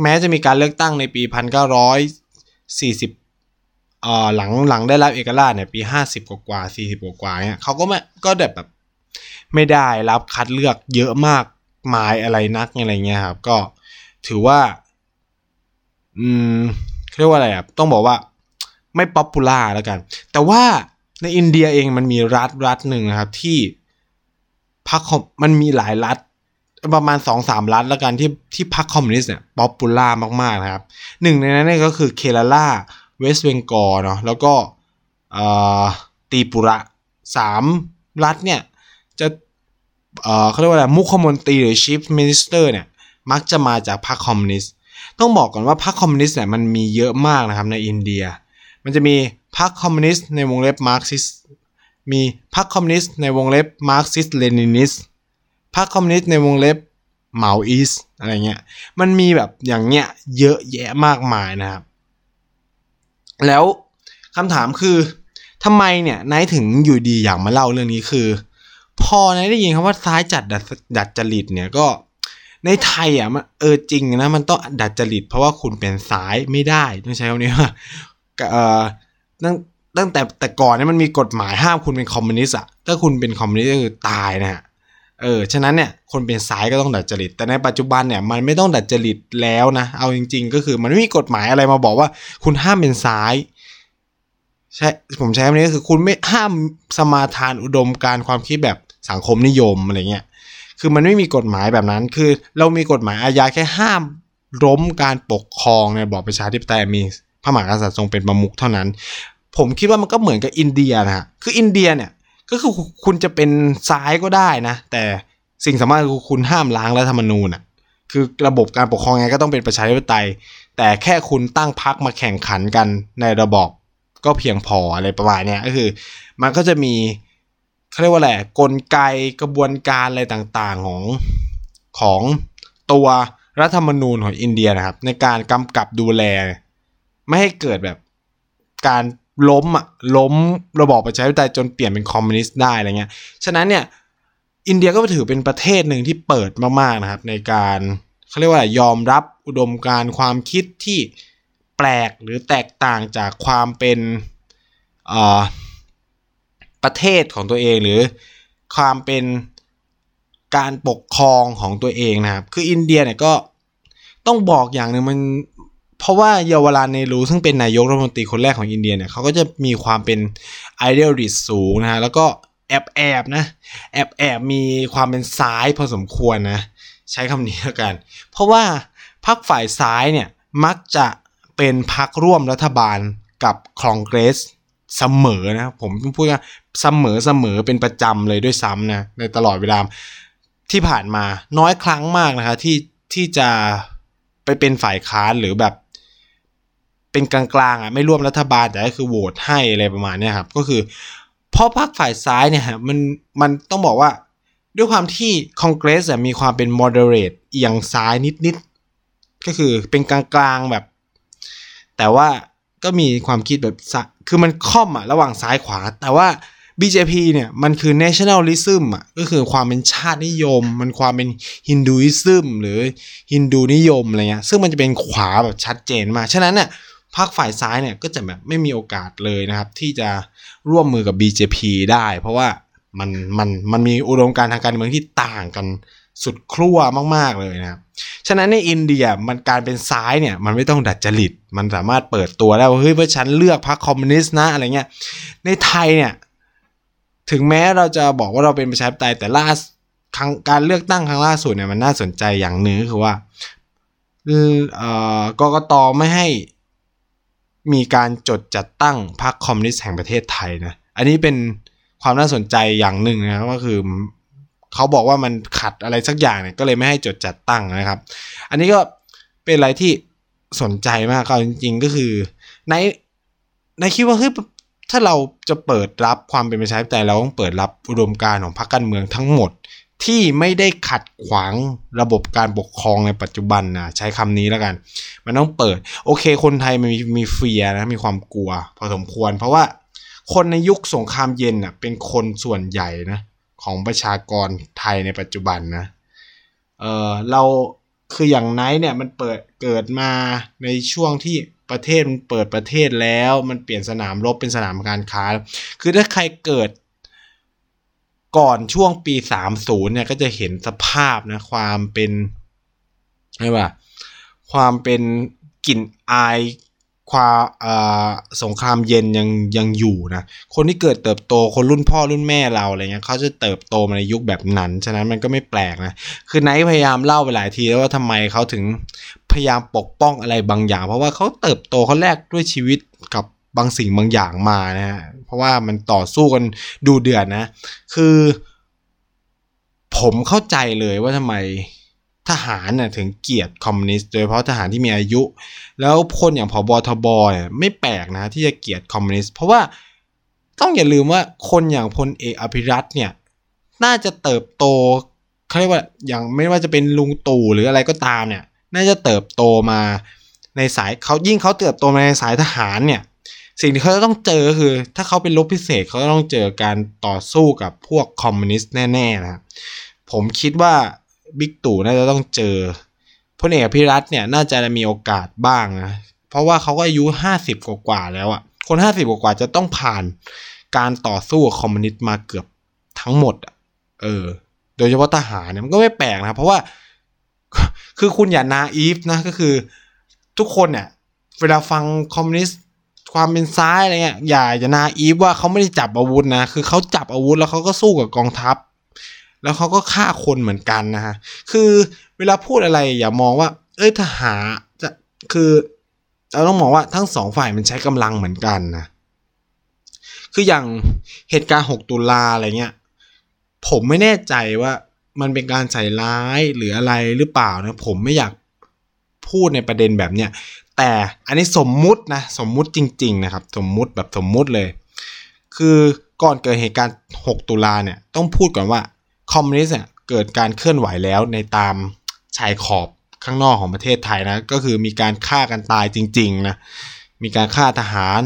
แม้จะมีการเลือกตั้งในปีพันเก้าร้อยสี่สิบเอ่อหลังหลังได้รับเอกราชเนี่ยปีห้าสิบกว่าสี่สิบกว่าเนี่ยเขาก็ไม่ก็แบบแบบ ไม่ได้รับคัดเลือกเยอะมากมายอะไรนักอะไรเงี้ยครับ ก็ถือว่า อืมเรียกว่าอะไรอะต้องบอกว่าไม่ป๊อปปูล่าแล้วกัน แต่ว่าในอินเดียเองมันมีรัฐรัฐหนึ่งนะครับ ที่พรรคมันมีหลายรัฐ ประมาณสองสามรัฐแล้วกันที่ที่พรรคคอมมิวนิสต์เนี่ย popular มากๆนะครับหนึ่งในนั้นเนี่ยก็คือเคราลา West Bengal เนาะแล้วก็ตริปุระสามรัฐเนี่ยจะเอ่อเขาเรียกว่าอะไรมุขมนตรีหรือ chief minister เนี่ยมักจะมาจากพรรคคอมมิวนิสต์ต้องบอกก่อนว่าพรรคคอมมิวนิสต์เนี่ยมันมีเยอะมากนะครับในอินเดีย มันจะมีพรรคคอมมิวนิสต์ในวงเล็บมาร์กซิสมีพรรคคอมมิวนิสต์ในวงเล็บ Marxist Leninist พรรคคอมมิวนิสต์ในวงเล็บ Maoist อะไรเงี้ย มันมีแบบอย่างเงี้ยเยอะแยะมากมายนะครับ แล้วคำถามคือทำไมเนี่ยนายถึงอยู่ดีอยากมาเล่าเรื่องนี้คือ พอนายได้ยินคำว่าซ้ายจัดดัดดัดจริตเนี่ยก็ในไทยอะมันเออจริงนะมันต้องดัดจริตเพราะว่าคุณเป็นซ้ายไม่ได้ต้องใช้คำนี้ว่าเอ่อตั้งตั้งแต่แต่ก่อนเนี่ยมันมีกฎหมายห้ามคุณเป็นคอมมิวนิสต์อะถ้าคุณเป็นคอมมิวนิสต์ก็คือตายนะฮะ เออ ฉะนั้นเนี่ยคนเป็นซ้ายก็ต้องดัดจริต แต่ในปัจจุบันเนี่ยมันไม่ต้องดัดจริตแล้วนะ เอาจริง ๆ ก็คือมันไม่มีกฎหมายอะไรมาบอกว่า คุณห้ามเป็นซ้าย ใช่ ผมใช้คำนี้ก็คือคุณไม่ห้ามสมาทานอุดมการความคิดแบบสังคมนิยมอะไรเงี้ย คือมันไม่มีกฎหมายแบบนั้น คือเรามีกฎหมายอาญาแค่ห้ามล้มการปกครองในระบอบประชาธิปไตยมีพระมหากษัตริย์ทรงเป็นประมุขเท่านั้น ผมคิดว่ามันก็เหมือนกับอินเดียนะฮะ คืออินเดียเนี่ย ก็คือคุณจะเป็นซ้ายก็ได้นะ แต่สิ่งสำคัญคือคุณห้ามล้างรัฐธรรมนูญอะคือระบบการปกครองไงก็ต้องเป็นประชาธิปไตย แต่แค่คุณตั้งพรรคมาแข่งขันกันในระบอบก็เพียงพออะไรประมาณเนี้ยก็คือ มันก็จะมีเขาเรียกว่าอะไรกลไกกระบวนการอะไรต่างๆของของตัวรัฐธรรมนูญของอินเดียนะครับ ในการกำกับดูแล ไม่ให้เกิดแบบการ ล้มอะล้มระบอบประชาธิปไตยจนเปลี่ยนเป็นคอมมิวนิสต์ได้อะไรเงี้ยฉะนั้นเนี่ยอินเดียก็ถือเป็นประเทศหนึ่งที่เปิดมากๆนะครับ ในการเขาเรียกว่ายอมรับอุดมการความคิดที่แปลกหรือแตกต่างจากความเป็นประเทศของตัวเองหรือความเป็นการปกครองของตัวเองนะครับ คืออินเดียเนี่ยก็ต้องบอกอย่างหนึ่งมัน เพราะว่าเยาวหราลเนห์รูซึ่งเป็นนายกรัฐมนตรีคนแรกของอินเดียเนี่ยเขาก็จะมีความเป็น idealist สูงนะฮะแล้วก็แอบแอบนะแอบแอบมีความเป็นซ้ายพอสมควรนะใช้คำนี้แล้วกัน เพราะว่าพรรคฝ่ายซ้ายเนี่ยมักจะเป็นพรรคร่วมรัฐบาลกับคองเกรสเสมอนะผมพูดว่าเสมอเสมอเป็นประจำเลยด้วยซ้ำนะในตลอดเวลาที่ผ่านมาน้อยครั้งมากนะคะที่ที่จะไปเป็นฝ่ายค้านหรือแบบ เป็นกลางๆอะไม่ร่วมรัฐบาลแต่ก็คือโหวตให้อะไรประมาณนี้ครับ ก็คือเพราะพรรคฝ่ายซ้ายเนี่ยมันมันต้องบอกว่าด้วยความที่คอนเกรสมีความเป็น moderate เอียงซ้ายนิดๆ ก็คือเป็นกลางๆแบบ แต่ว่าก็มีความคิดแบบ คือมันค่อมอะระหว่างซ้ายขวา แต่ว่า BJP เนี่ย มันคือ nationalism อะก็คือความเป็นชาตินิยม มันความเป็นฮินดูอิซึมหรือฮินดูนิยมอะไรเงี้ยซึ่งมันจะเป็นขวาแบบชัดเจนมาก ฉะนั้นเนี่ย พรรคฝ่ายซ้ายเนี่ยก็จะแบบไม่มีโอกาสเลยนะครับ ที่จะร่วมมือกับ BJP ได้ เพราะว่ามันมันมันมีอุดมการทางการเมืองที่ต่างกันสุดครั่วมาก ๆ เลยนะครับ ฉะนั้นในอินเดียมันการเป็นซ้ายเนี่ยมันไม่ต้องดัดจริต มันสามารถเปิดตัวได้ว่าเฮ้ยว่าฉันเลือกพรรคคอมมิวนิสต์นะอะไรเงี้ย ในไทยเนี่ยถึงแม้เราจะบอกว่าเราเป็นประชาธิปไตยแต่ล่าครั้งการเลือกตั้งครั้งล่าสุดเนี่ยมันน่าสนใจอย่างหนึ่งคือว่าเอ่อกกตไม่ให้ มีการจดจัดตั้งพรรคคอมมิวนิสต์แห่งประเทศไทยนะ อันนี้เป็นความน่าสนใจอย่างหนึ่งนะก็คือเขาบอกว่ามันขัดอะไรสักอย่างเนี่ยก็เลยไม่ให้จดจัดตั้งนะครับ อันนี้ก็เป็นอะไรที่สนใจมากก็จริง ๆ ก็คือในในคิดว่าเฮ้ยถ้าเราจะเปิดรับความเป็นประชาธิปไตยเราต้องเปิดรับอุดมการณ์ของพรรคการเมืองทั้งหมด ที่ไม่ได้ขัดขวางระบบการปกครองในปัจจุบันนะใช้คำนี้แล้วกัน มันต้องเปิด โอเค คนไทยมันมีมีเฟียนะมีความกลัว พอสมควร เพราะว่าคนในยุคสงครามเย็นอะเป็นคนส่วนใหญ่นะของประชากรไทยในปัจจุบันนะเออเราคืออย่างไนท์เนี่ยมันเปิดเกิดมาในช่วงที่ประเทศมันเปิดประเทศแล้ว มันเปลี่ยนสนามรบเป็นสนามการค้า คือถ้าใครเกิด ก่อนช่วงปี 30 เนี่ยก็จะเห็นสภาพนะความเป็นไงว่าความเป็นกลิ่นอายความสงครามเย็นยังยังอยู่นะคนที่เกิดเติบโตคนรุ่นพ่อรุ่นแม่เราอะไรเงี้ยเขาจะเติบโตมาในยุคแบบนั้นฉะนั้นมันก็ไม่แปลกนะคือไนท์พยายามเล่าไปหลายทีแล้วว่าทำไมเขาถึงพยายามปกป้องอะไรบางอย่าง เพราะว่าเขาเติบโตเขาแลกด้วยชีวิตกับ บางสิ่งบางอย่างมานะฮะเพราะว่ามันต่อสู้กันดูเดือดนะ คือ ผมเข้าใจเลยว่าทำไมทหารน่ะถึงเกลียดคอมมิวนิสต์โดยเฉพาะทหารที่มีอายุ แล้วคนอย่างผบทบเนี่ยไม่แปลกนะที่จะเกลียดคอมมิวนิสต์เพราะว่าต้องอย่าลืมว่าคนอย่างพลเอกอภิรัตเนี่ยน่าจะเติบโตเขาเรียกว่าอย่างไม่ว่าจะเป็นลุงตู่หรืออะไรก็ตามเนี่ย น่าจะเติบโตมาในสายเขายิ่งเขาเติบโตมาในสายทหารเนี่ย สิ่งที่เขาต้องเจอคือ ถ้าเขาเป็นรบพิเศษเขาต้องเจอการต่อสู้กับพวกคอมมิวนิสต์แน่ๆนะครับผมคิดว่าบิ๊กตู่น่าจะต้องเจอพลเอกอภิรัชต์เนี่ยน่าจะมีโอกาสบ้างนะเพราะว่าเขาก็อายุห้าสิบกว่าแล้วอะ่ะคนห้าสิบกว่าจะต้องผ่านการต่อสู้กับคอมมิวนิสต์มาเกือบทั้งหมดอะเออ โดยเฉพาะทหารเนี่ยมันก็ไม่แปลกนะเพราะว่าคือคุณอย่า naive นะก็คือทุกคนเนี่ยเวลาฟังคอมมิวนิสต์ ความเป็นซ้ายอะไรเงี้ยอย่าอย่านาอีฟว่าเขาไม่ได้จับอาวุธนะ คือเขาจับอาวุธแล้วเขาก็สู้กับกองทัพ แล้วเขาก็ฆ่าคนเหมือนกันนะฮะ คือเวลาพูดอะไรอย่ามองว่า เอ้ยทหารจะคือเราต้องมองว่าทั้งสองฝ่ายมันใช้กำลังเหมือนกันนะ คืออย่างเหตุการณ์ 6 ตุลาอะไรเงี้ย ผมไม่แน่ใจว่ามันเป็นการใส่ร้ายหรืออะไรหรือเปล่านะ ผมไม่อยากพูดในประเด็นแบบเนี้ย แต่อันนี้สมมุตินะสมมุติจริง ๆ นะครับ สมมุติแบบสมมุติเลย คือก่อนเกิดเหตุการณ์ 6 ตุลาเนี่ยต้องพูดก่อนว่าคอมมิวนิสต์เนี่ยเกิดการเคลื่อนไหวแล้วในตามชายขอบข้างนอกของประเทศไทยนะก็คือมีการฆ่ากันตายจริง ๆ นะ มีการฆ่าทหาร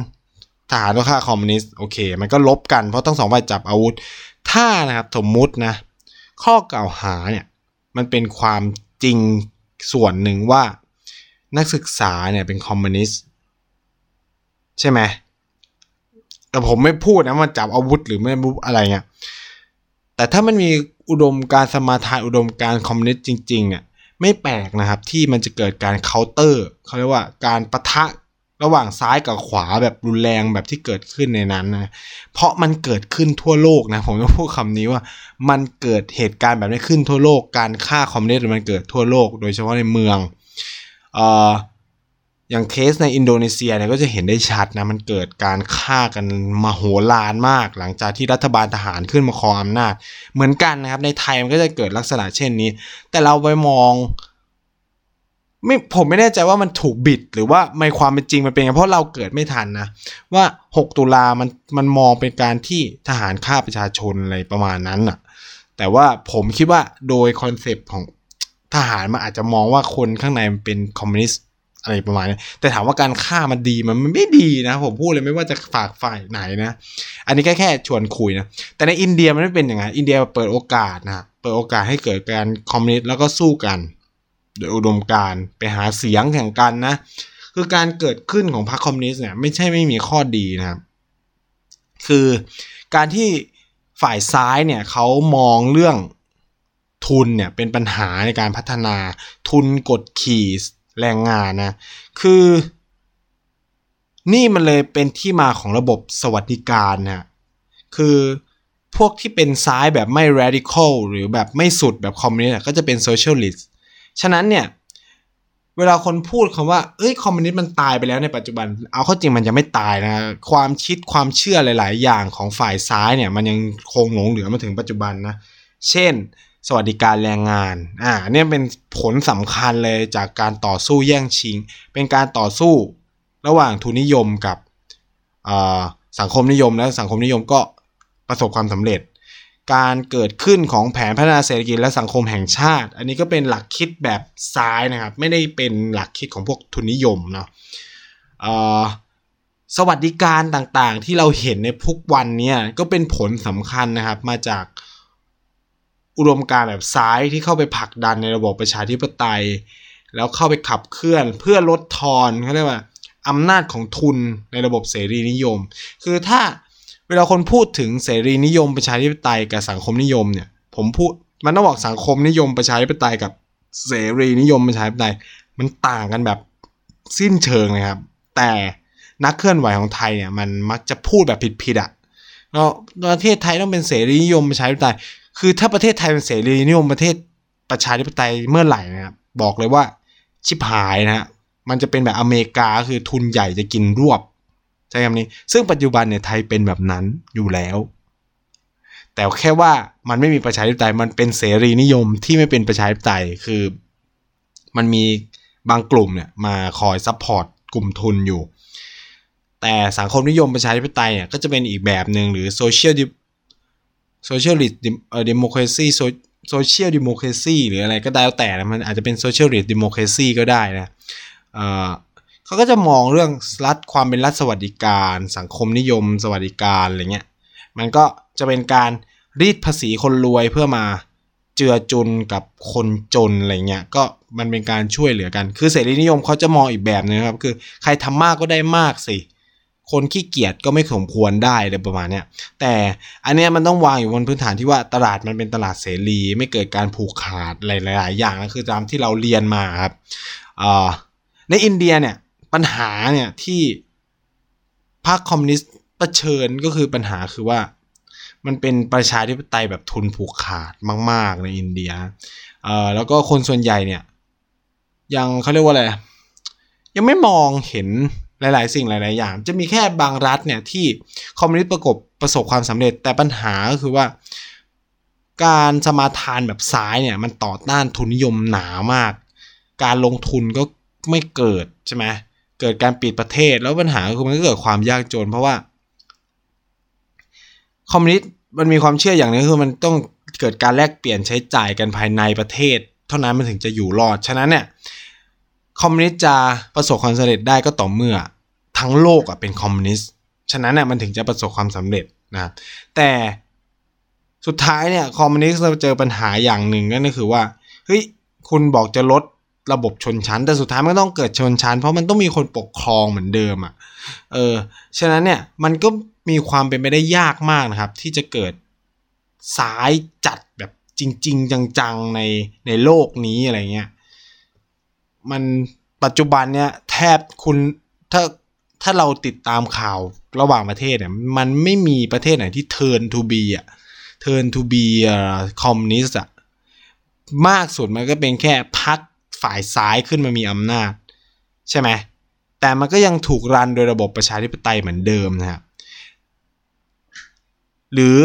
ทหารก็ฆ่าคอมมิวนิสต์โอเค มันก็ลบกันเพราะทั้งสองฝ่ายจับอาวุธ ถ้านะครับสมมุตินะข้อกล่าวหาเนี่ยมันเป็นความจริงส่วนหนึ่งว่า นักศึกษาเนี่ยเป็นคอมมิวนิสต์ใช่ไหมแต่ผมไม่พูดนะมันจับอาวุธหรือไม่บุอะไรเงี้ยแต่ถ้ามันมีอุดมการณ์สมาทานอุดมการณ์คอมมิวนิสต์จริงๆเนี่ยไม่แปลกนะครับที่มันจะเกิดการเคาน์เตอร์เขาเรียกว่าการปะทะระหว่างซ้ายกับขวาแบบรุนแรงแบบที่เกิดขึ้นในนั้นนะ เพราะมันเกิดขึ้นทั่วโลกนะ ผมต้องพูดคำนี้ว่า มันเกิดเหตุการณ์แบบนี้ขึ้นทั่วโลก การฆ่าคอมมิวนิสต์มันเกิดทั่วโลก โดยเฉพาะในเมือง อย่างเคสในอินโดนีเซียเนี่ยก็จะเห็นได้ชัดนะมันเกิดการฆ่ากันมโหฬารมาก หลังจากที่รัฐบาลทหารขึ้นมาครองอำนาจ เหมือนกันนะครับในไทยมันก็จะเกิดลักษณะเช่นนี้ แต่เราไปมองไม่ผมไม่แน่ใจว่ามันถูกบิดหรือว่าในความเป็นจริงมันเป็นไงเพราะเราเกิดไม่ทันนะ ว่า 6 ตุลามันมันมองเป็นการที่ทหารฆ่าประชาชนอะไรประมาณนั้นอะแต่ว่าผมคิดว่าโดย concept ของ ทหารมันอาจจะมองว่าคนข้างในมันเป็นคอมมิวนิสต์อะไรประมาณนี้แต่ถามว่าการฆ่ามันดีมันไม่ดีนะ ผมพูดเลยไม่ว่าจะฝักฝ่ายไหนนะ อันนี้แค่แค่ชวนคุยนะ แต่ในอินเดียมันไม่เป็นอย่างนั้นอินเดียเปิดโอกาสนะเปิดโอกาสให้เกิดการคอมมิวนิสต์แล้วก็สู้กัน โดยอุดมการณ์ไปหาเสียงแข่งกันนะ คือการเกิดขึ้นของพรรคคอมมิวนิสต์เนี่ยไม่ใช่ไม่มีข้อดีนะครับ คือการที่ฝ่ายซ้ายเนี่ยเขามองเรื่อง ทุนเนี่ยเป็นปัญหาในการพัฒนาทุนกดขี่แรงงานนะคือ นี่มันเลยเป็นที่มาของระบบสวัสดิการนะคือพวกที่เป็นซ้ายแบบไม่ radical หรือแบบไม่สุดแบบคอมมิวนิสต์ก็จะเป็น socialist ฉะนั้นเนี่ยเวลาคนพูดคำว่า เอ้ย คอมมิวนิสต์มันตายไปแล้วในปัจจุบัน เอาเข้าจริงมันยังไม่ตายนะ ความคิดความเชื่อหลาย ๆ อย่างของฝ่ายซ้ายเนี่ย มันยังคงหลงเหลือมาถึงปัจจุบันนะ เช่น สวัสดิการแรงงาน อ่า เนี่ยเป็นผลสำคัญเลยจากการต่อสู้แย่งชิง เป็นการต่อสู้ระหว่างทุนนิยมกับสังคมนิยมและสังคมนิยมก็ประสบความสำเร็จ การเกิดขึ้นของแผนพัฒนาเศรษฐกิจและสังคมแห่งชาติ อันนี้ก็เป็นหลักคิดแบบซ้ายนะครับ ไม่ได้เป็นหลักคิดของพวกทุนนิยมเนาะสวัสดิการต่างๆ ที่เราเห็นในทุกวันนี้ก็เป็นผลสำคัญนะครับมาจาก อุดมการแบบซ้ายที่เข้าไปผลักดันในระบบประชาธิปไตย แล้วเข้าไปขับเคลื่อนเพื่อลดทอนเขาเรียกว่าอำนาจของทุนในระบบเสรีนิยม คือถ้าเวลาคนพูดถึงเสรีนิยมประชาธิปไตยกับสังคมนิยมเนี่ย ผมพูดมันต้องบอกสังคมนิยมประชาธิปไตยกับเสรีนิยมประชาธิปไตยมันต่างกันแบบสิ้นเชิงเลยครับ แต่นักเคลื่อนไหวของไทยเนี่ยมันมักจะพูดแบบผิดๆอะ่ะแล้วประเทศไทยต้องเป็นเสรีนิยมประชาธิปไตย คือถ้าประเทศไทยเป็นเสรีนิยมประเทศประชาธิปไตยเมื่อไหร่นะครับบอกเลยว่าชิบหายนะฮะมันจะเป็นแบบอเมริกาคือทุนใหญ่จะกินรวบใช้คำนี้ ซึ่งปัจจุบันเนี่ยไทยเป็นแบบนั้นอยู่แล้ว แต่แค่ว่ามันไม่มีประชาธิปไตยมันเป็นเสรีนิยมที่ไม่เป็นประชาธิปไตยคือ มันมีบางกลุ่มเนี่ยมาคอย support กลุ่มทุนอยู่ แต่สังคมนิยมประชาธิปไตยเนี่ยก็จะเป็นอีกแบบหนึ่งหรือ social socialist democracy social democracy หรืออะไรก็ได้แล้วแต่มันอาจจะเป็น socialist democracy ก็ได้นะเขาก็จะมองเรื่องรัฐความเป็นรัฐสวัสดิการ สังคมนิยม สวัสดิการอะไรเงี้ยมันก็จะเป็นการรีดภาษีคนรวยเพื่อมาเจือจุนกับคนจนอะไรเงี้ยก็มันเป็นการช่วยเหลือกัน คือเสรีนิยมเขาจะมองอีกแบบนึงครับ คือใครทำมากก็ได้มากสิ คนขี้เกียจก็ไม่สมควรได้เลยประมาณเนี้ยแต่อันเนี้ยมันต้องวางอยู่บนพื้นฐานที่ว่าตลาดมันเป็นตลาดเสรี ไม่เกิดการผูกขาดหลายๆอย่างก็คือตามที่เราเรียนมาครับในอินเดียเนี่ยปัญหาเนี่ยที่พรรคคอมมิวนิสต์เผชิญก็คือปัญหาคือว่ามันเป็นประชาธิปไตยแบบทุนผูกขาดมาก ๆ ในอินเดียเอ่อแล้วก็คนส่วนใหญ่เนี่ยยังเขาเรียกว่าอะไรยังไม่มองเห็น หลาย ๆ สิ่งหลาย ๆ อย่าง จะมีแค่บางรัฐเนี่ยที่คอมมิวนิสต์ประกบประสบความสำเร็จแต่ปัญหาก็คือว่า การสมาทานแบบซ้ายเนี่ยมันต่อต้านทุนนิยมหนามาก การลงทุนก็ไม่เกิดใช่ไหมเกิดการปิดประเทศแล้วปัญหาคือมันก็เกิดความยากจน เพราะว่าคอมมิวนิสต์มันมีความเชื่ออย่างนึงคือมันต้องเกิดการแลกเปลี่ยนใช้จ่ายกันภายในประเทศ เท่านั้นมันถึงจะอยู่รอด ฉะนั้นเนี่ยคอมมิวนิสต์จะประสบความสำเร็จได้ก็ต่อเมื่อ ทั้งโลกอะเป็นคอมมิวนิสต์ฉะนั้นเนี่ยมันถึงจะประสบความสำเร็จนะแต่สุดท้ายเนี่ยคอมมิวนิสต์เราเจอปัญหาอย่างหนึ่งก็คือว่าเฮ้ยคุณบอกจะลดระบบชนชั้น แต่สุดท้ายมันต้องเกิดชนชั้น เพราะมันต้องมีคนปกครองเหมือนเดิมอะเออฉะนั้นเนี่ยมันก็มีความเป็นไปได้ยากมากนะครับ ที่จะเกิดซ้ายจัดแบบจริง ๆ จังๆในในโลกนี้อะไรเงี้ยมันปัจจุบันเนี่ยแทบคุณถ้า ถ้าเราติดตามข่าวระหว่างประเทศเนี่ยมันไม่มีประเทศไหนที่ turn to be อะ turn to be อ่า communist อะมากสุดมันก็เป็นแค่พักฝ่ายซ้ายขึ้นมามีอำนาจ ใช่ไหมแต่มันก็ยังถูกรันโดยระบบประชาธิปไตยเหมือนเดิมนะครับหรือ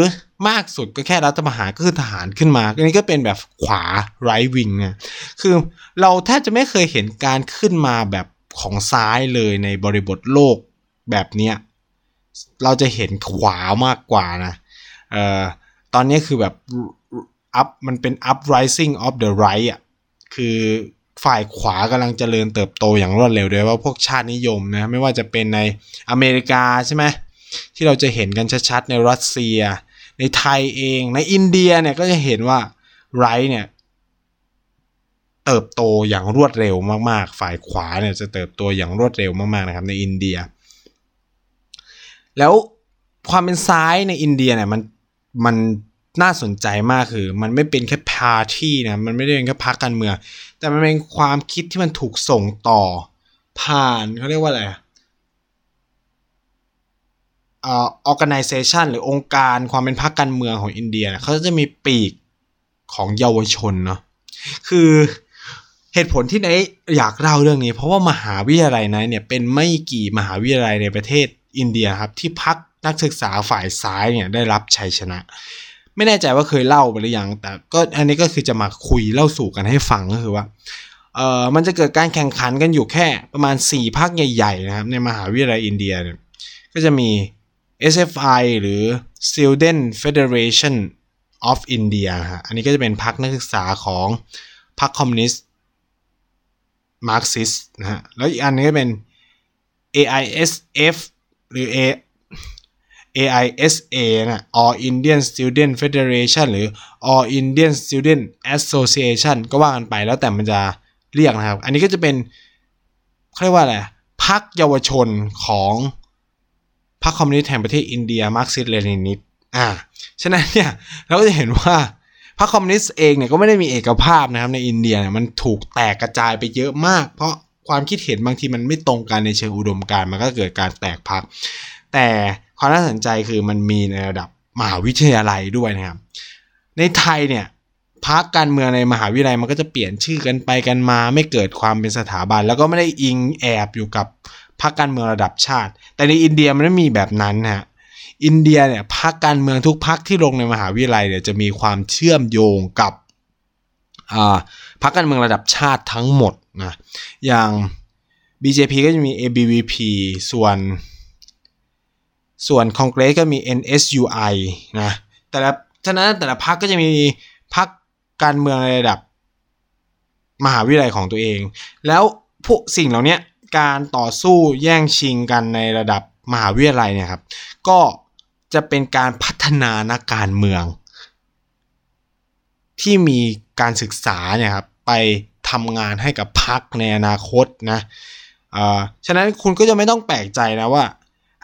มากสุดก็แค่รัฐประหารก็คือทหารขึ้นมาอันนี้ก็เป็นแบบขวาไรวิงนะคือเราแทบจะไม่เคยเห็นการขึ้นมาแบบ ของซ้ายเลยในบริบทโลกแบบเนี้ยเราจะเห็นขวามากกว่านะเอ่อตอนนี้คือแบบ up มันเป็น uprising of the right อะคือฝ่ายขวากำลังเจริญเติบโตอย่างรวดเร็วด้วยว่าพวกชาตินิยมนะไม่ว่าจะเป็นในอเมริกาใช่ไหมที่เราจะเห็นกันชัดๆในรัสเซีย ในไทยเองในอินเดียเนี่ยก็จะเห็นว่าไรเนี่ย เติบโตอย่างรวดเร็วมากๆ ฝ่ายขวาเนี่ยจะเติบโตอย่างรวดเร็วมากๆนะครับในอินเดีย แล้วความเป็นซ้ายในอินเดียเนี่ยมันมันน่าสนใจมากคือ มันไม่เป็นแค่พาร์ตี้นะมันไม่ได้เป็นแค่พรรคการเมืองแต่มันเป็นความคิดที่มันถูกส่งต่อผ่านเขาเรียกว่าอะไรอ่า organization หรือองค์การความเป็นพรรคการเมืองของอินเดียเขาจะมีปีกของเยาวชนเนาะคือ เหตุผลที่ไนอยากเล่าเรื่องนี้ เพราะว่ามหาวิทยาลัยไนเนี่ยเป็นไม่กี่มหาวิทยาลัยในประเทศอินเดียครับที่พักนักศึกษาฝ่ายซ้ายเนี่ยได้รับชัยชนะ ไม่แน่ใจว่าเคยเล่าไปหรือยังแต่ก็อันนี้ก็คือจะมาคุยเล่าสู่กันให้ฟังก็คือว่าเอ่อมันจะเกิดการแข่งขันกันอยู่แค่ประมาณ4ภาคใหญ่ๆนะครับในมหาวิทยาลัยอินเดียเนี่ยก็จะมี SFI หรือ Student Federation of India ฮะอันนี้ก็จะเป็นพรรคนักศึกษาของพรรคคอมมิวนิสต์ มาร์กซิสนะฮะแล้วอีกอันนึงก็เป็น AISF หรือ A AISA นะ All Indian Student Federation หรือ All Indian Student Association ก็ว่ากันไปแล้วแต่มันจะเรียกนะครับ อันนี้ก็จะเป็นเขาเรียกว่าอะไรพรรคเยาวชนของพรรคคอมมิวนิสต์แห่งประเทศอินเดีย Marxist-Leninist อ่า ฉะนั้นเนี่ย เราก็จะเห็นว่า พรรคคอมมิวนิสต์เองเนี่ยก็ไม่ได้มีเอกภาพนะครับในอินเดียเนี่ยมันถูกแตกกระจายไปเยอะมาก เพราะความคิดเห็นบางทีมันไม่ตรงกันในเชิงอุดมการณ์มันก็เกิดการแตกพรรคแต่ความน่าสนใจคือมันมีในระดับมหาวิทยาลัยด้วยนะครับ ในไทยเนี่ยพรรคการเมืองในมหาวิทยาลัยมันก็จะเปลี่ยนชื่อกันไปกันมา ไม่เกิดความเป็นสถาบัน แล้วก็ไม่ได้อิงแอบอยู่กับพรรคการเมืองระดับชาติ แต่ในอินเดียมันไม่มีแบบนั้นนะฮะ อินเดียเนี่ยพรรคการเมืองทุกพรรคที่ลงในมหาวิทยาลัยเนี่ยจะมีความเชื่อมโยงกับพรรคการเมืองระดับชาติทั้งหมดนะอย่าง BJP ก็จะมี ABVP ส่วนส่วนคอนเกรสก็มี NSUI นะแต่ละฉะนั้นแต่ละพรรคก็จะมีพรรคการเมืองในระดับมหาวิทยาลัยของตัวเอง แล้วพวกสิ่งเหล่านี้การต่อสู้แย่งชิงกันในระดับมหาวิทยาลัยเนี่ยครับ ก็ จะเป็นการพัฒนานักการเมือง ที่มีการศึกษาเนี่ยครับไปทำงานให้กับพรรคในอนาคตนะอ่าฉะนั้นคุณก็จะไม่ต้องแปลกใจนะว่า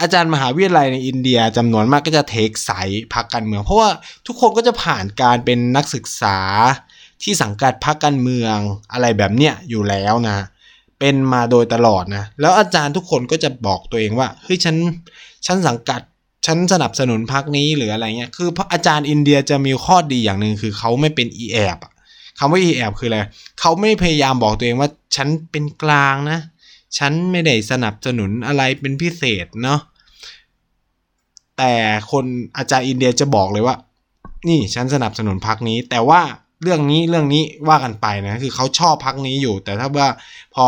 อาจารย์มหาวิทยาลัยในอินเดียจำนวนมากก็จะเทคสายพรรคการเมือง เพราะว่าทุกคนก็จะผ่านการเป็นนักศึกษาที่สังกัดพรรคการเมืองอะไรแบบเนี้ยอยู่แล้วนะ เป็นมาโดยตลอดนะ แล้วอาจารย์ทุกคนก็จะบอกตัวเองว่าเฮ้ยฉันฉันสังกัด ฉันสนับสนุนพรรคนี้หรืออะไรเงี้ยคืออาจารย์อินเดียจะมีข้อดีอย่างหนึ่งคือเขาไม่เป็นอีแอบคำว่าอีแอบคืออะไรเขาไม่พยายามบอกตัวเองว่าฉันเป็นกลางนะ ฉันไม่ได้สนับสนุนอะไรเป็นพิเศษเนาะแต่คนอาจารย์อินเดียจะบอกเลยว่า นี่ฉันสนับสนุนพรรคนี้ แต่ว่าเรื่องนี้เรื่องนี้ว่ากันไปนะคือเขาชอบพรรคนี้อยู่ แต่ถ้าว่าพอ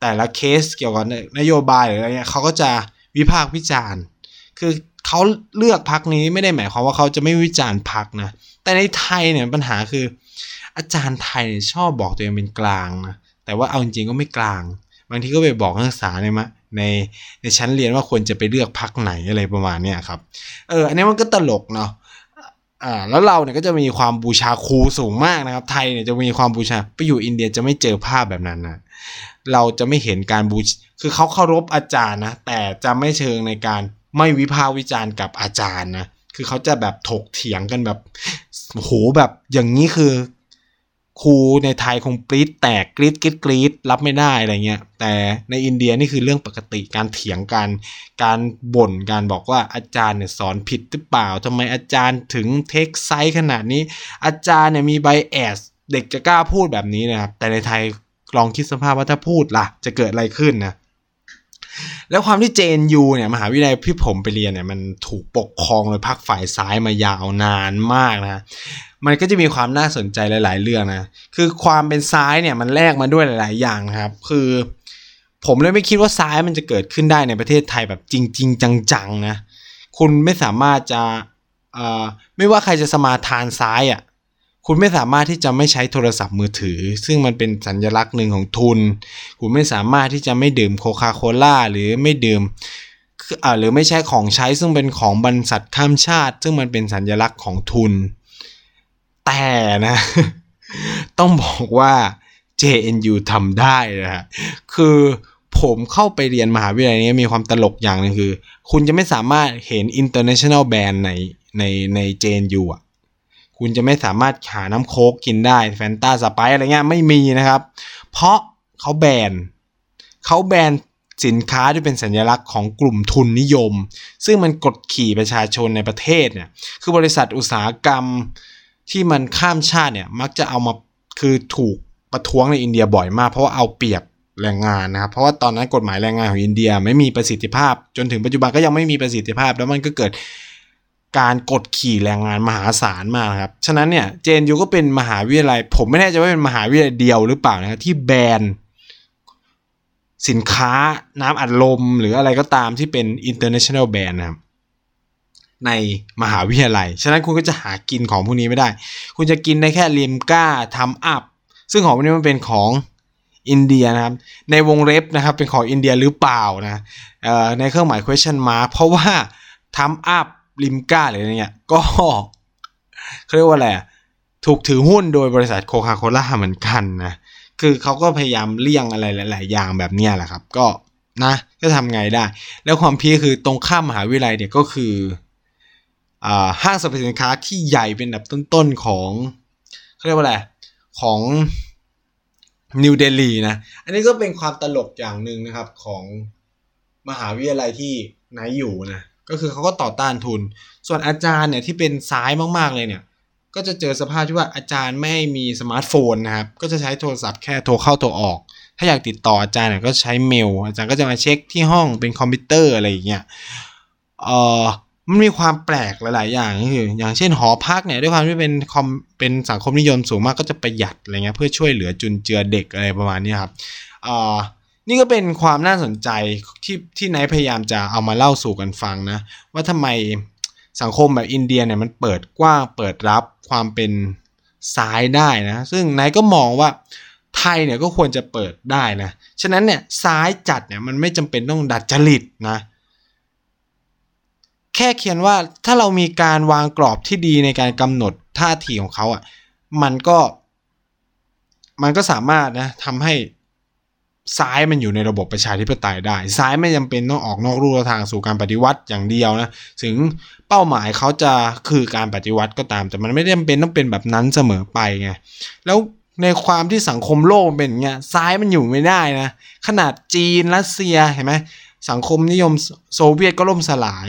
แต่ละเคสเกี่ยวกับนโยบายหรืออะไรเงี้ยเขาก็จะวิพากษ์วิจารณ์ คือเขาเลือกพักนี้ไม่ได้หมายความว่าเขาจะไม่วิจารณ์พักนะ แต่ในไทยเนี่ยปัญหาคือ อาจารย์ไทยชอบบอกตัวเองเป็นกลางนะ แต่ว่าเอาจริงๆก็ไม่กลาง บางทีก็ไปบอกนักศึกษาในมะในในชั้นเรียนว่าควรจะไปเลือกพักไหนอะไรประมาณเนี้ยครับ เอออันนี้มันก็ตลกเนาะอ่าแล้วเราเนี่ยก็จะมีความบูชาครูสูงมากนะครับ ไทยเนี่ยจะมีความบูชาไปอยู่อินเดียจะไม่เจอภาพแบบนั้นนะเราจะไม่เห็นการบูชคือเขาเคารพอาจารย์นะแต่จะไม่เชิงในการ ไม่วิพากษ์วิจารณ์กับอาจารย์นะคือเขาจะแบบถกเถียงกันแบบโหแบบอย่างนี้คือ ครูในไทยคงปรี๊ดแตกกรี๊ดกรี๊ดกรี๊ดรับไม่ได้อะไรเงี้ย แต่ในอินเดียนี่คือเรื่องปกติการเถียงกัน การบ่นการบอกว่าอาจารย์เนี่ยสอนผิดหรือเปล่าทำไมอาจารย์ถึงเทคไซส์ขนาดนี้ อาจารย์เนี่ยมีใบแอสเด็กจะกล้าพูดแบบนี้นะครับแต่ในไทยลองคิดสภาพว่าถ้าพูดล่ะ จะเกิดอะไรขึ้นนะ แล้วความที่ JNU เนี่ยมหาวิทยาลัยที่ผมไปเรียนเนี่ยมันถูกปกครองโดยพรรคฝ่ายซ้ายมายาวนานมากนะมันก็จะมีความน่าสนใจหลาย ๆ เรื่องนะคือความเป็นซ้ายเนี่ยมันแลกมาด้วยหลาย ๆ อย่างนะครับ คือ ผมเลยไม่คิดว่าซ้ายมันจะเกิดขึ้นได้ในประเทศไทยแบบจริง ๆ จัง ๆ นะ คุณไม่สามารถจะไม่ว่าใครจะสมาทานซ้ายอะ่ะ คุณไม่สามารถที่จะไม่ใช้โทรศัพท์มือถือ ซึ่งมันเป็นสัญลักษณ์หนึ่งของทุน คุณไม่สามารถที่จะไม่ดื่มโคคาโคล่าหรือไม่ดื่มหรือไม่ใช่ของใช้ซึ่งเป็นของบรรษัทข้ามชาติ ซึ่งมันเป็นสัญลักษณ์ของทุน แต่นะ ต้องบอกว่า JNU ทำได้นะฮะคือผมเข้าไปเรียนมหาวิทยาลัยนี้มีความตลกอย่างหนึงคือ คุณจะไม่สามารถเห็น international band ในในใน JNU อะ คุณจะไม่สามารถหาน้ำโค้กกินได้แฟนตาสไปอะไรเงี้ยไม่มีนะครับ เพราะเขาแบนเขาแบนสินค้าที่เป็นสัญลักษณ์ของกลุ่มทุนนิยม ซึ่งมันกดขี่ประชาชนในประเทศเนี่ยคือบริษัทอุตสาหกรรมที่มันข้ามชาติเนี่ยมักจะเอามาคือถูกประท้วงในอินเดียบ่อยมาก เพราะว่าเอาเปรียบแรงงานนะครับ เพราะว่าตอนนั้นกฎหมายแรงงานของอินเดียไม่มีประสิทธิภาพ จนถึงปัจจุบันก็ยังไม่มีประสิทธิภาพ แล้วมันก็เกิด การกดขี่แรงงานมหาศาลมากครับ ฉะนั้นเนี่ยเจนยูก็เป็นมหาวิทยาลัย ผมไม่แน่ใจว่าเป็นมหาวิทยาลัยเดียวหรือเปล่านะครับที่แบนสินค้าน้ำอัดลมหรืออะไรก็ตามที่เป็น international brand นะครับในมหาวิทยาลัย ฉะนั้นคุณก็จะหากินของพวกนี้ไม่ได้ คุณจะกินได้แค่ลิมก้าทำอัพ ซึ่งของพวกนี้มันเป็นของอินเดียนะครับ ในวงเล็บนะครับเป็นของอินเดียหรือเปล่านะในเครื่องหมาย question mark เพราะว่าทำอัพ ลิมก้าอะไรเนี่ยก็เขาเรียกว่าอะไรถูกถือหุ้นโดยบริษัทโคคาโคล่าเหมือนกันนะคือเขาก็พยายามเลี่ยงอะไรหลาย ๆ อย่างแบบนี้แหละครับ ก็นะก็ทำไงได้ แล้วความพีคคือตรงข้ามมหาวิทยาลัยเนี่ยก็คืออห้างสรรพสินค้าที่ใหญ่เป็นอันดับต้น ๆ ของเขาเรียกว่าอะไรของนิวเดลีนะ อันนี้ก็เป็นความตลกอย่างหนึ่งนะครับของมหาวิทยาลัยที่ไหนอยู่นะ ก็คือเขาก็ต่อต้านทุน ส่วนอาจารย์เนี่ยที่เป็นซ้ายมากๆเลยเนี่ย ก็จะเจอสภาพที่ว่าอาจารย์ไม่มีสมาร์ทโฟนนะครับ ก็จะใช้โทรศัพท์แค่โทรเข้าโทรออก ถ้าอยากติดต่ออาจารย์เนี่ยก็ใช้เมล อาจารย์ก็จะมาเช็คที่ห้องเป็นคอมพิวเตอร์อะไรอย่างเงี้ย เออมันมีความแปลกหลาย ๆ อย่างคืออย่างเช่นหอพักเนี่ยด้วยความที่เป็นคอมเป็นสังคมนิยมสูงมากก็จะประหยัดอะไรเงี้ยเพื่อช่วยเหลือจุนเจือเด็กอะไรประมาณนี้ครับ เอ่อ นี่ก็เป็นความน่าสนใจที่ที่ไนท์พยายามจะเอามาเล่าสู่กันฟังนะ ว่าทำไมสังคมแบบอินเดียเนี่ยมันเปิดกว้างเปิดรับความเป็นซ้ายได้นะ ซึ่งไนท์ก็มองว่าไทยเนี่ยก็ควรจะเปิดได้นะ ฉะนั้นเนี่ยซ้ายจัดเนี่ยมันไม่จำเป็นต้องดัดจริตนะ แค่เขียนว่าถ้าเรามีการวางกรอบที่ดีในการกำหนดท่าทีของเขาอะมันก็มันก็สามารถนะทำให้ ซ้ายมันอยู่ในระบบประชาธิปไตยได้ ซ้ายไม่จำเป็นต้องออกนอกรูทางสู่การปฏิวัติอย่างเดียวนะถึงเป้าหมายเขาจะคือการปฏิวัติก็ตาม แต่มันไม่จำเป็นต้องเป็นแบบนั้นเสมอไปไงแล้วในความที่สังคมโลกเป็นอย่างเงี้ยซ้ายมันอยู่ไม่ได้นะขนาดจีนรัสเซียเห็นไหมสังคมนิยมโซเวียตก็ล่มสลาย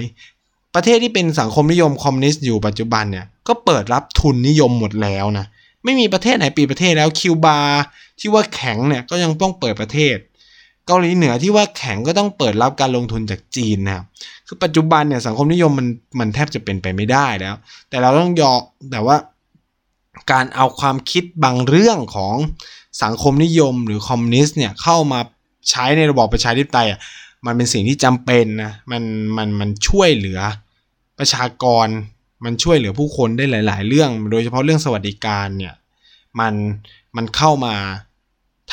ประเทศที่เป็นสังคมนิยมคอมมิวนิสต์อยู่ปัจจุบันเนี่ยก็เปิดรับทุนนิยมหมดแล้วนะไม่มีประเทศไหนปีประเทศแล้วคิวบา ที่ว่าแข็งเนี่ยก็ยังต้องเปิดประเทศ เกาหลีเหนือที่ว่าแข็งก็ต้องเปิดรับการลงทุนจากจีนนะครับคือปัจจุบันเนี่ยสังคมนิยมมันมันแทบจะเป็นไปไม่ได้แล้ว แต่เราต้องยอมแต่ว่าการเอาความคิดบางเรื่องของสังคมนิยมหรือคอมมิวนิสต์เนี่ยเข้ามาใช้ในระบอบประชาธิปไตยอะมันเป็นสิ่งที่จำเป็นนะมันมันมันช่วยเหลือประชากร มันช่วยเหลือผู้คนได้หลาย ๆ เรื่อง โดยเฉพาะเรื่องสวัสดิการเนี่ยมันมันเข้ามา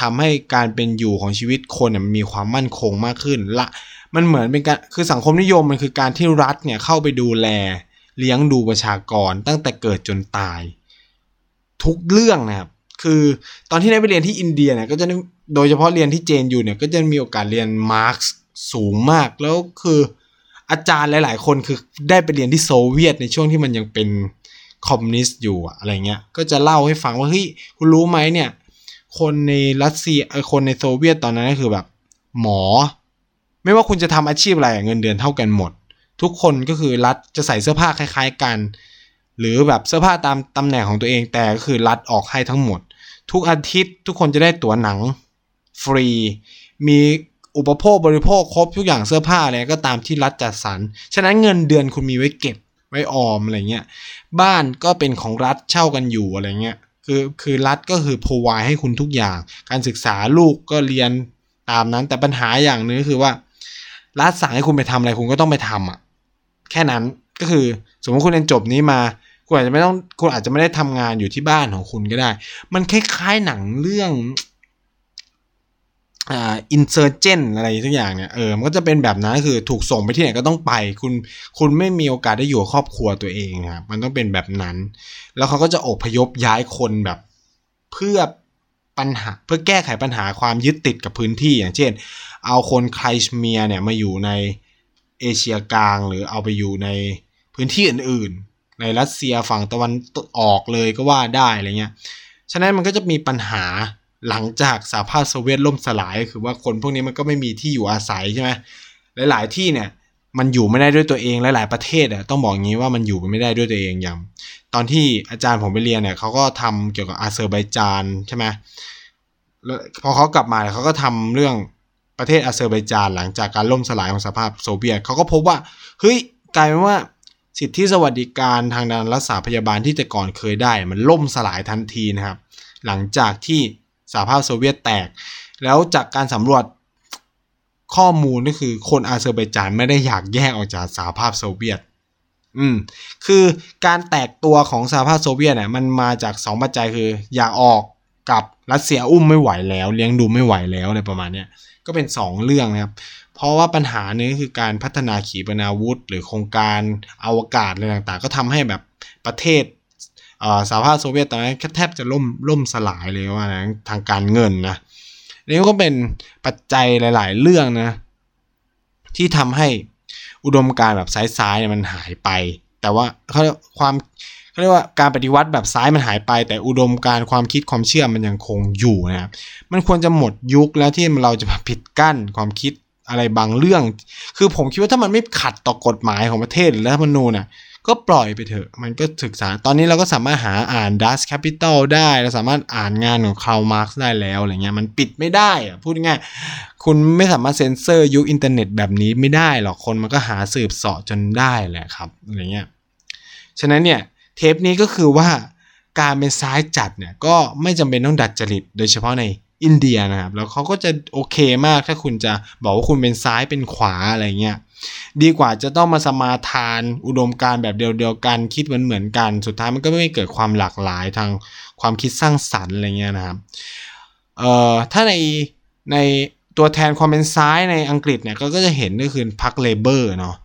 ทำให้การเป็นอยู่ของชีวิตคนเนี่ยมีความมั่นคงมากขึ้นละ มันเหมือนเป็นการคือสังคมนิยมมันคือการที่รัฐเนี่ยเข้าไปดูแล เลี้ยงดูประชากรตั้งแต่เกิดจนตาย ทุกเรื่องนะครับ คือตอนที่ได้ไปเรียนที่อินเดียเนี่ยก็จะโดยเฉพาะเรียนที่เจนอยู่เนี่ยก็จะมีโอกาสเรียนมาร์กสูงมากแล้วคืออาจารย์หลาย ๆ คนคือได้ไปเรียนที่โซเวียตในช่วงที่มันยังเป็นคอมมิวนิสต์อยู่อะไรเงี้ย ก็จะเล่าให้ฟังว่าเฮ้ยคุณรู้ไหมเนี่ย คนในรัสเซียคนในโซเวียตตอนนั้นก็คือแบบ หมอ ไม่ว่าคุณจะทำอาชีพอะไรเงินเดือนเท่ากันหมด ทุกคนก็คือรัฐจะใส่เสื้อผ้าคล้าย ๆกัน หรือแบบเสื้อผ้าตามตำแหน่งของตัวเองแต่ก็คือรัฐออกให้ทั้งหมด ทุกอาทิตย์ทุกคนจะได้ตั๋วหนังฟรี มีอุปโภคบริโภคครบทุกอย่างเสื้อผ้าอะไรก็ตามที่รัฐจัดสรร ฉะนั้นเงินเดือนคุณมีไว้เก็บไว้ออมอะไรเงี้ย บ้านก็เป็นของรัฐเช่ากันอยู่อะไรเงี้ย คือคือรัฐก็คือพรวายให้คุณทุกอย่าง การศึกษาลูกก็เรียนตามนั้น แต่ปัญหาอย่างนึงคือว่า รัฐสั่งให้คุณไปทำอะไรคุณก็ต้องไปทำอะแค่นั้นก็คือสมมติคุณเรียนจบนี้มาคุณอาจจะไม่ต้องคุณอาจจะไม่ได้ทำงานอยู่ที่บ้านของคุณก็ได้ มันคล้ายๆหนังเรื่อง อ่าอินเซอร์เจนอะไรทุกอย่างเนี่ยเออมันก็จะเป็นแบบนั้นคือถูกส่งไปที่ไหนก็ต้องไป คุณคุณไม่มีโอกาสได้อยู่ครอบครัวตัวเองครับมันต้องเป็นแบบนั้น แล้วเขาก็จะอพยพย้ายคนแบบเพื่อปัญหาเพื่อแก้ไขปัญหาความยึดติดกับพื้นที่อย่างเช่น เอาคนไคลชเมียเนี่ยมาอยู่ในเอเชียกลาง หรือเอาไปอยู่ในพื้นที่อื่นๆ ในรัสเซียฝั่งตะวันออกเลยก็ว่าได้อะไรเงี้ยฉะนั้นมันก็จะมีปัญหา หลังจากสหภาพโซเวียตล่มสลาย คือว่าคนพวกนี้มันก็ไม่มีที่อยู่อาศัยใช่ไหมหลาย ๆ ที่เนี่ยมันอยู่ไม่ได้ด้วยตัวเองหลาย ๆ ประเทศอะต้องบอกงี้ว่ามันอยู่ไม่ได้ด้วยตัวเองอย่าง ตอนที่อาจารย์ผมไปเรียนเนี่ยเขาก็ทำเกี่ยวกับอาเซอร์ไบจานใช่ไหมแล้วพอเขากลับมาเขาก็ทำเรื่องประเทศอาเซอร์ไบจานหลังจากการล่มสลายของสหภาพโซเวียตเขาก็พบว่าเฮ้ยกลายเป็นว่าสิทธิสวัสดิการทางด้านรักษาพยาบาลที่แต่ก่อนเคยได้ มันล่มสลายทันทีนะครับ หลังจากที่ สหภาพโซเวียตแตก แล้วจากการสำรวจข้อมูลก็คือคนอาเซอร์ไบจานไม่ได้อยากแยกออกจากสหภาพโซเวียต อืม คือการแตกตัวของสหภาพโซเวียตเนี่ยมันมาจากสองปัจจัยคือ อยากออกกับรัสเซียอุ้มไม่ไหวแล้ว เลี้ยงดูไม่ไหวแล้วอะไรประมาณเนี้ยก็เป็น 2 เรื่องนะครับ เพราะว่าปัญหานี้คือการพัฒนาขีปนาวุธ หรือโครงการอวกาศอะไรต่างๆ ก็ทำให้แบบประเทศ สหภาพโซเวียตตอนนั้นแทบจะล่มล่มสลายเลยว่านะทางการเงินนะนี่ก็เป็นปัจจัยหลาย ๆ เรื่องนะที่ทำให้อุดมการแบบซ้ายๆเนี่ยมันหายไป แต่ว่าเขาความเขาเรียกว่าการปฏิวัติแบบซ้ายมันหายไป แต่อุดมการความคิดความเชื่อมันยังคงอยู่นะครับมันควรจะหมดยุคแล้วที่เราจะมาปิดกั้นความคิดอะไรบางเรื่อง คือผมคิดว่าถ้ามันไม่ขัดต่อกฎหมายของประเทศหรือรัฐธรรมนูญน่ะ ก็ปล่อยไปเถอะ มันก็ศึกษา ตอนนี้เราก็สามารถหาอ่าน Das Kapital ได้ เราสามารถอ่านงานของคาร์ล มาร์กซ์ได้แล้วอะไรเงี้ย มันปิดไม่ได้อะพูดง่าย คุณไม่สามารถเซ็นเซอร์ยุคอินเทอร์เน็ตแบบนี้ไม่ได้หรอก คนมันก็หาสืบเสาะจนได้แหละครับ อะไรเงี้ย ฉะนั้นเนี่ย เทปนี้ก็คือว่าการเป็นซ้ายจัดเนี่ย ก็ไม่จำเป็นต้องดัดจริต โดยเฉพาะในอินเดียนะครับ แล้วเขาก็จะโอเคมากถ้าคุณจะบอกว่าคุณเป็นซ้ายเป็นขวาอะไรเงี้ย ดีกว่าจะต้องมาสมาทานอุดมการณ์แบบเดียวๆกันคิดเหมือนเหมือนกัน สุดท้ายมันก็ไม่เกิดความหลากหลายทางความคิดสร้างสรรค์อะไรเงี้ยนะครับเอ่อถ้าในในตัวแทนความเป็นซ้ายในอังกฤษเนี่ยก็ก็จะเห็นก็คือพรรค Labour เนาะ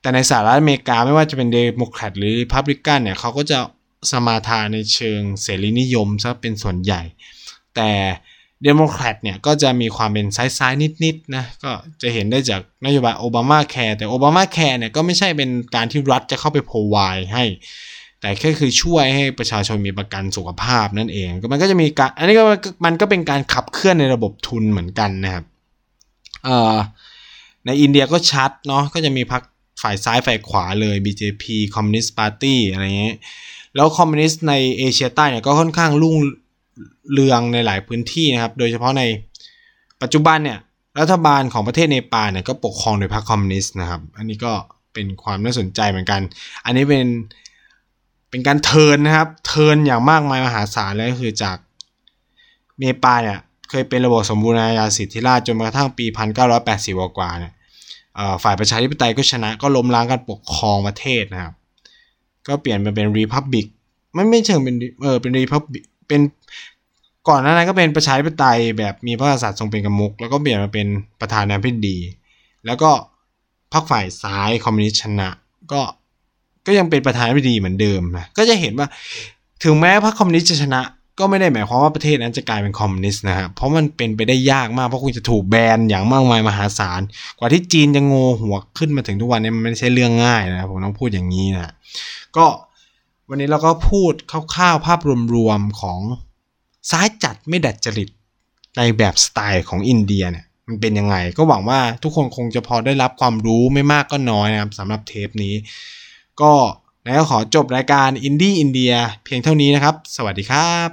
แต่ในสหรัฐอเมริกาไม่ว่าจะเป็นเดโมแครตหรือริพับลิกันเนี่ยเขาก็จะสมาทานในเชิงเสรีนิยมซะเป็นส่วนใหญ่ แต่ เดโมแครตเนี่ยก็จะมีความเป็นซ้ายๆนิดๆนะก็จะเห็นได้จากนโยบายโอบามาแคร์แต่โอบามาแคร์เนี่ยก็ไม่ใช่เป็นการที่รัฐจะเข้าไปโพวายให้ แต่แค่คือช่วยให้ประชาชนมีประกันสุขภาพนั่นเองก็มันก็จะมีการอันนี้ก็มันก็เป็นการขับเคลื่อนในระบบทุนเหมือนกันนะครับในอินเดียก็ชัดเนาะก็จะมีพรรคฝ่ายซ้ายฝ่ายขวาเลย BJP Communist Party อะไรเงี้ยแล้วคอมมิวนิสต์ในเอเชียใต้เนี่ยก็ค่อนข้างรุ่ง เรืองในหลายพื้นที่นะครับ โดยเฉพาะในปัจจุบันเนี่ยรัฐบาลของประเทศเนปาลเนี่ยก็ปกครองโดยพรรคคอมมิวนิสต์นะครับ อันนี้ก็เป็นความน่าสนใจเหมือนกัน อันนี้เป็นเป็นการ turn นะครับ turn อย่างมากมายมหาศาลเลยก็คือจากเนปาลเนี่ยเคยเป็นระบบสมบูรณาญาสิทธิราชจนกระทั่งปี 1980กว่าเนี่ยฝ่ายประชาธิปไตยก็ชนะก็ล้มล้างการปกครองประเทศนะครับ ก็เปลี่ยนมาเป็น republic ไม่ไม่เชิงเป็นเออเป็น republic เป็น ก่อนหน้านั้นก็เป็นประชาธิปไตยแบบมีพระกษัตริย์ทรงเป็นประมุข แล้วก็เปลี่ยนมาเป็นประธานาธิบดี แล้วก็พรรคฝ่ายซ้ายคอมมิวนิสต์ชนะ ก็ก็ยังเป็นประธานาธิบดีเหมือนเดิมนะก็จะเห็นว่าถึงแม้พรรคคอมมิวนิสต์จะชนะ ก็ไม่ได้หมายความว่าประเทศนั้นจะกลายเป็นคอมมิวนิสต์นะฮะเพราะมันเป็นไปได้ยากมากเพราะคุณจะถูกแบนอย่างมากมายมหาศาลกว่าที่จีนจะโงหัวขึ้นมาถึงทุกวันนี้มันไม่ใช่เรื่องง่ายนะผมต้องพูดอย่างนี้นะก็วันนี้เราก็พูดคร่าวๆภาพรวมๆของ ซ้ายจัดไม่ดัดจริตในแบบสไตล์ของอินเดียเนี่ยมันเป็นยังไง ก็หวังว่าทุกคนคงจะพอได้รับความรู้ไม่มากก็น้อยนะครับสำหรับเทปนี้ ก็แล้วขอจบรายการอินดี้อินเดียเพียงเท่านี้นะครับ สวัสดีครับ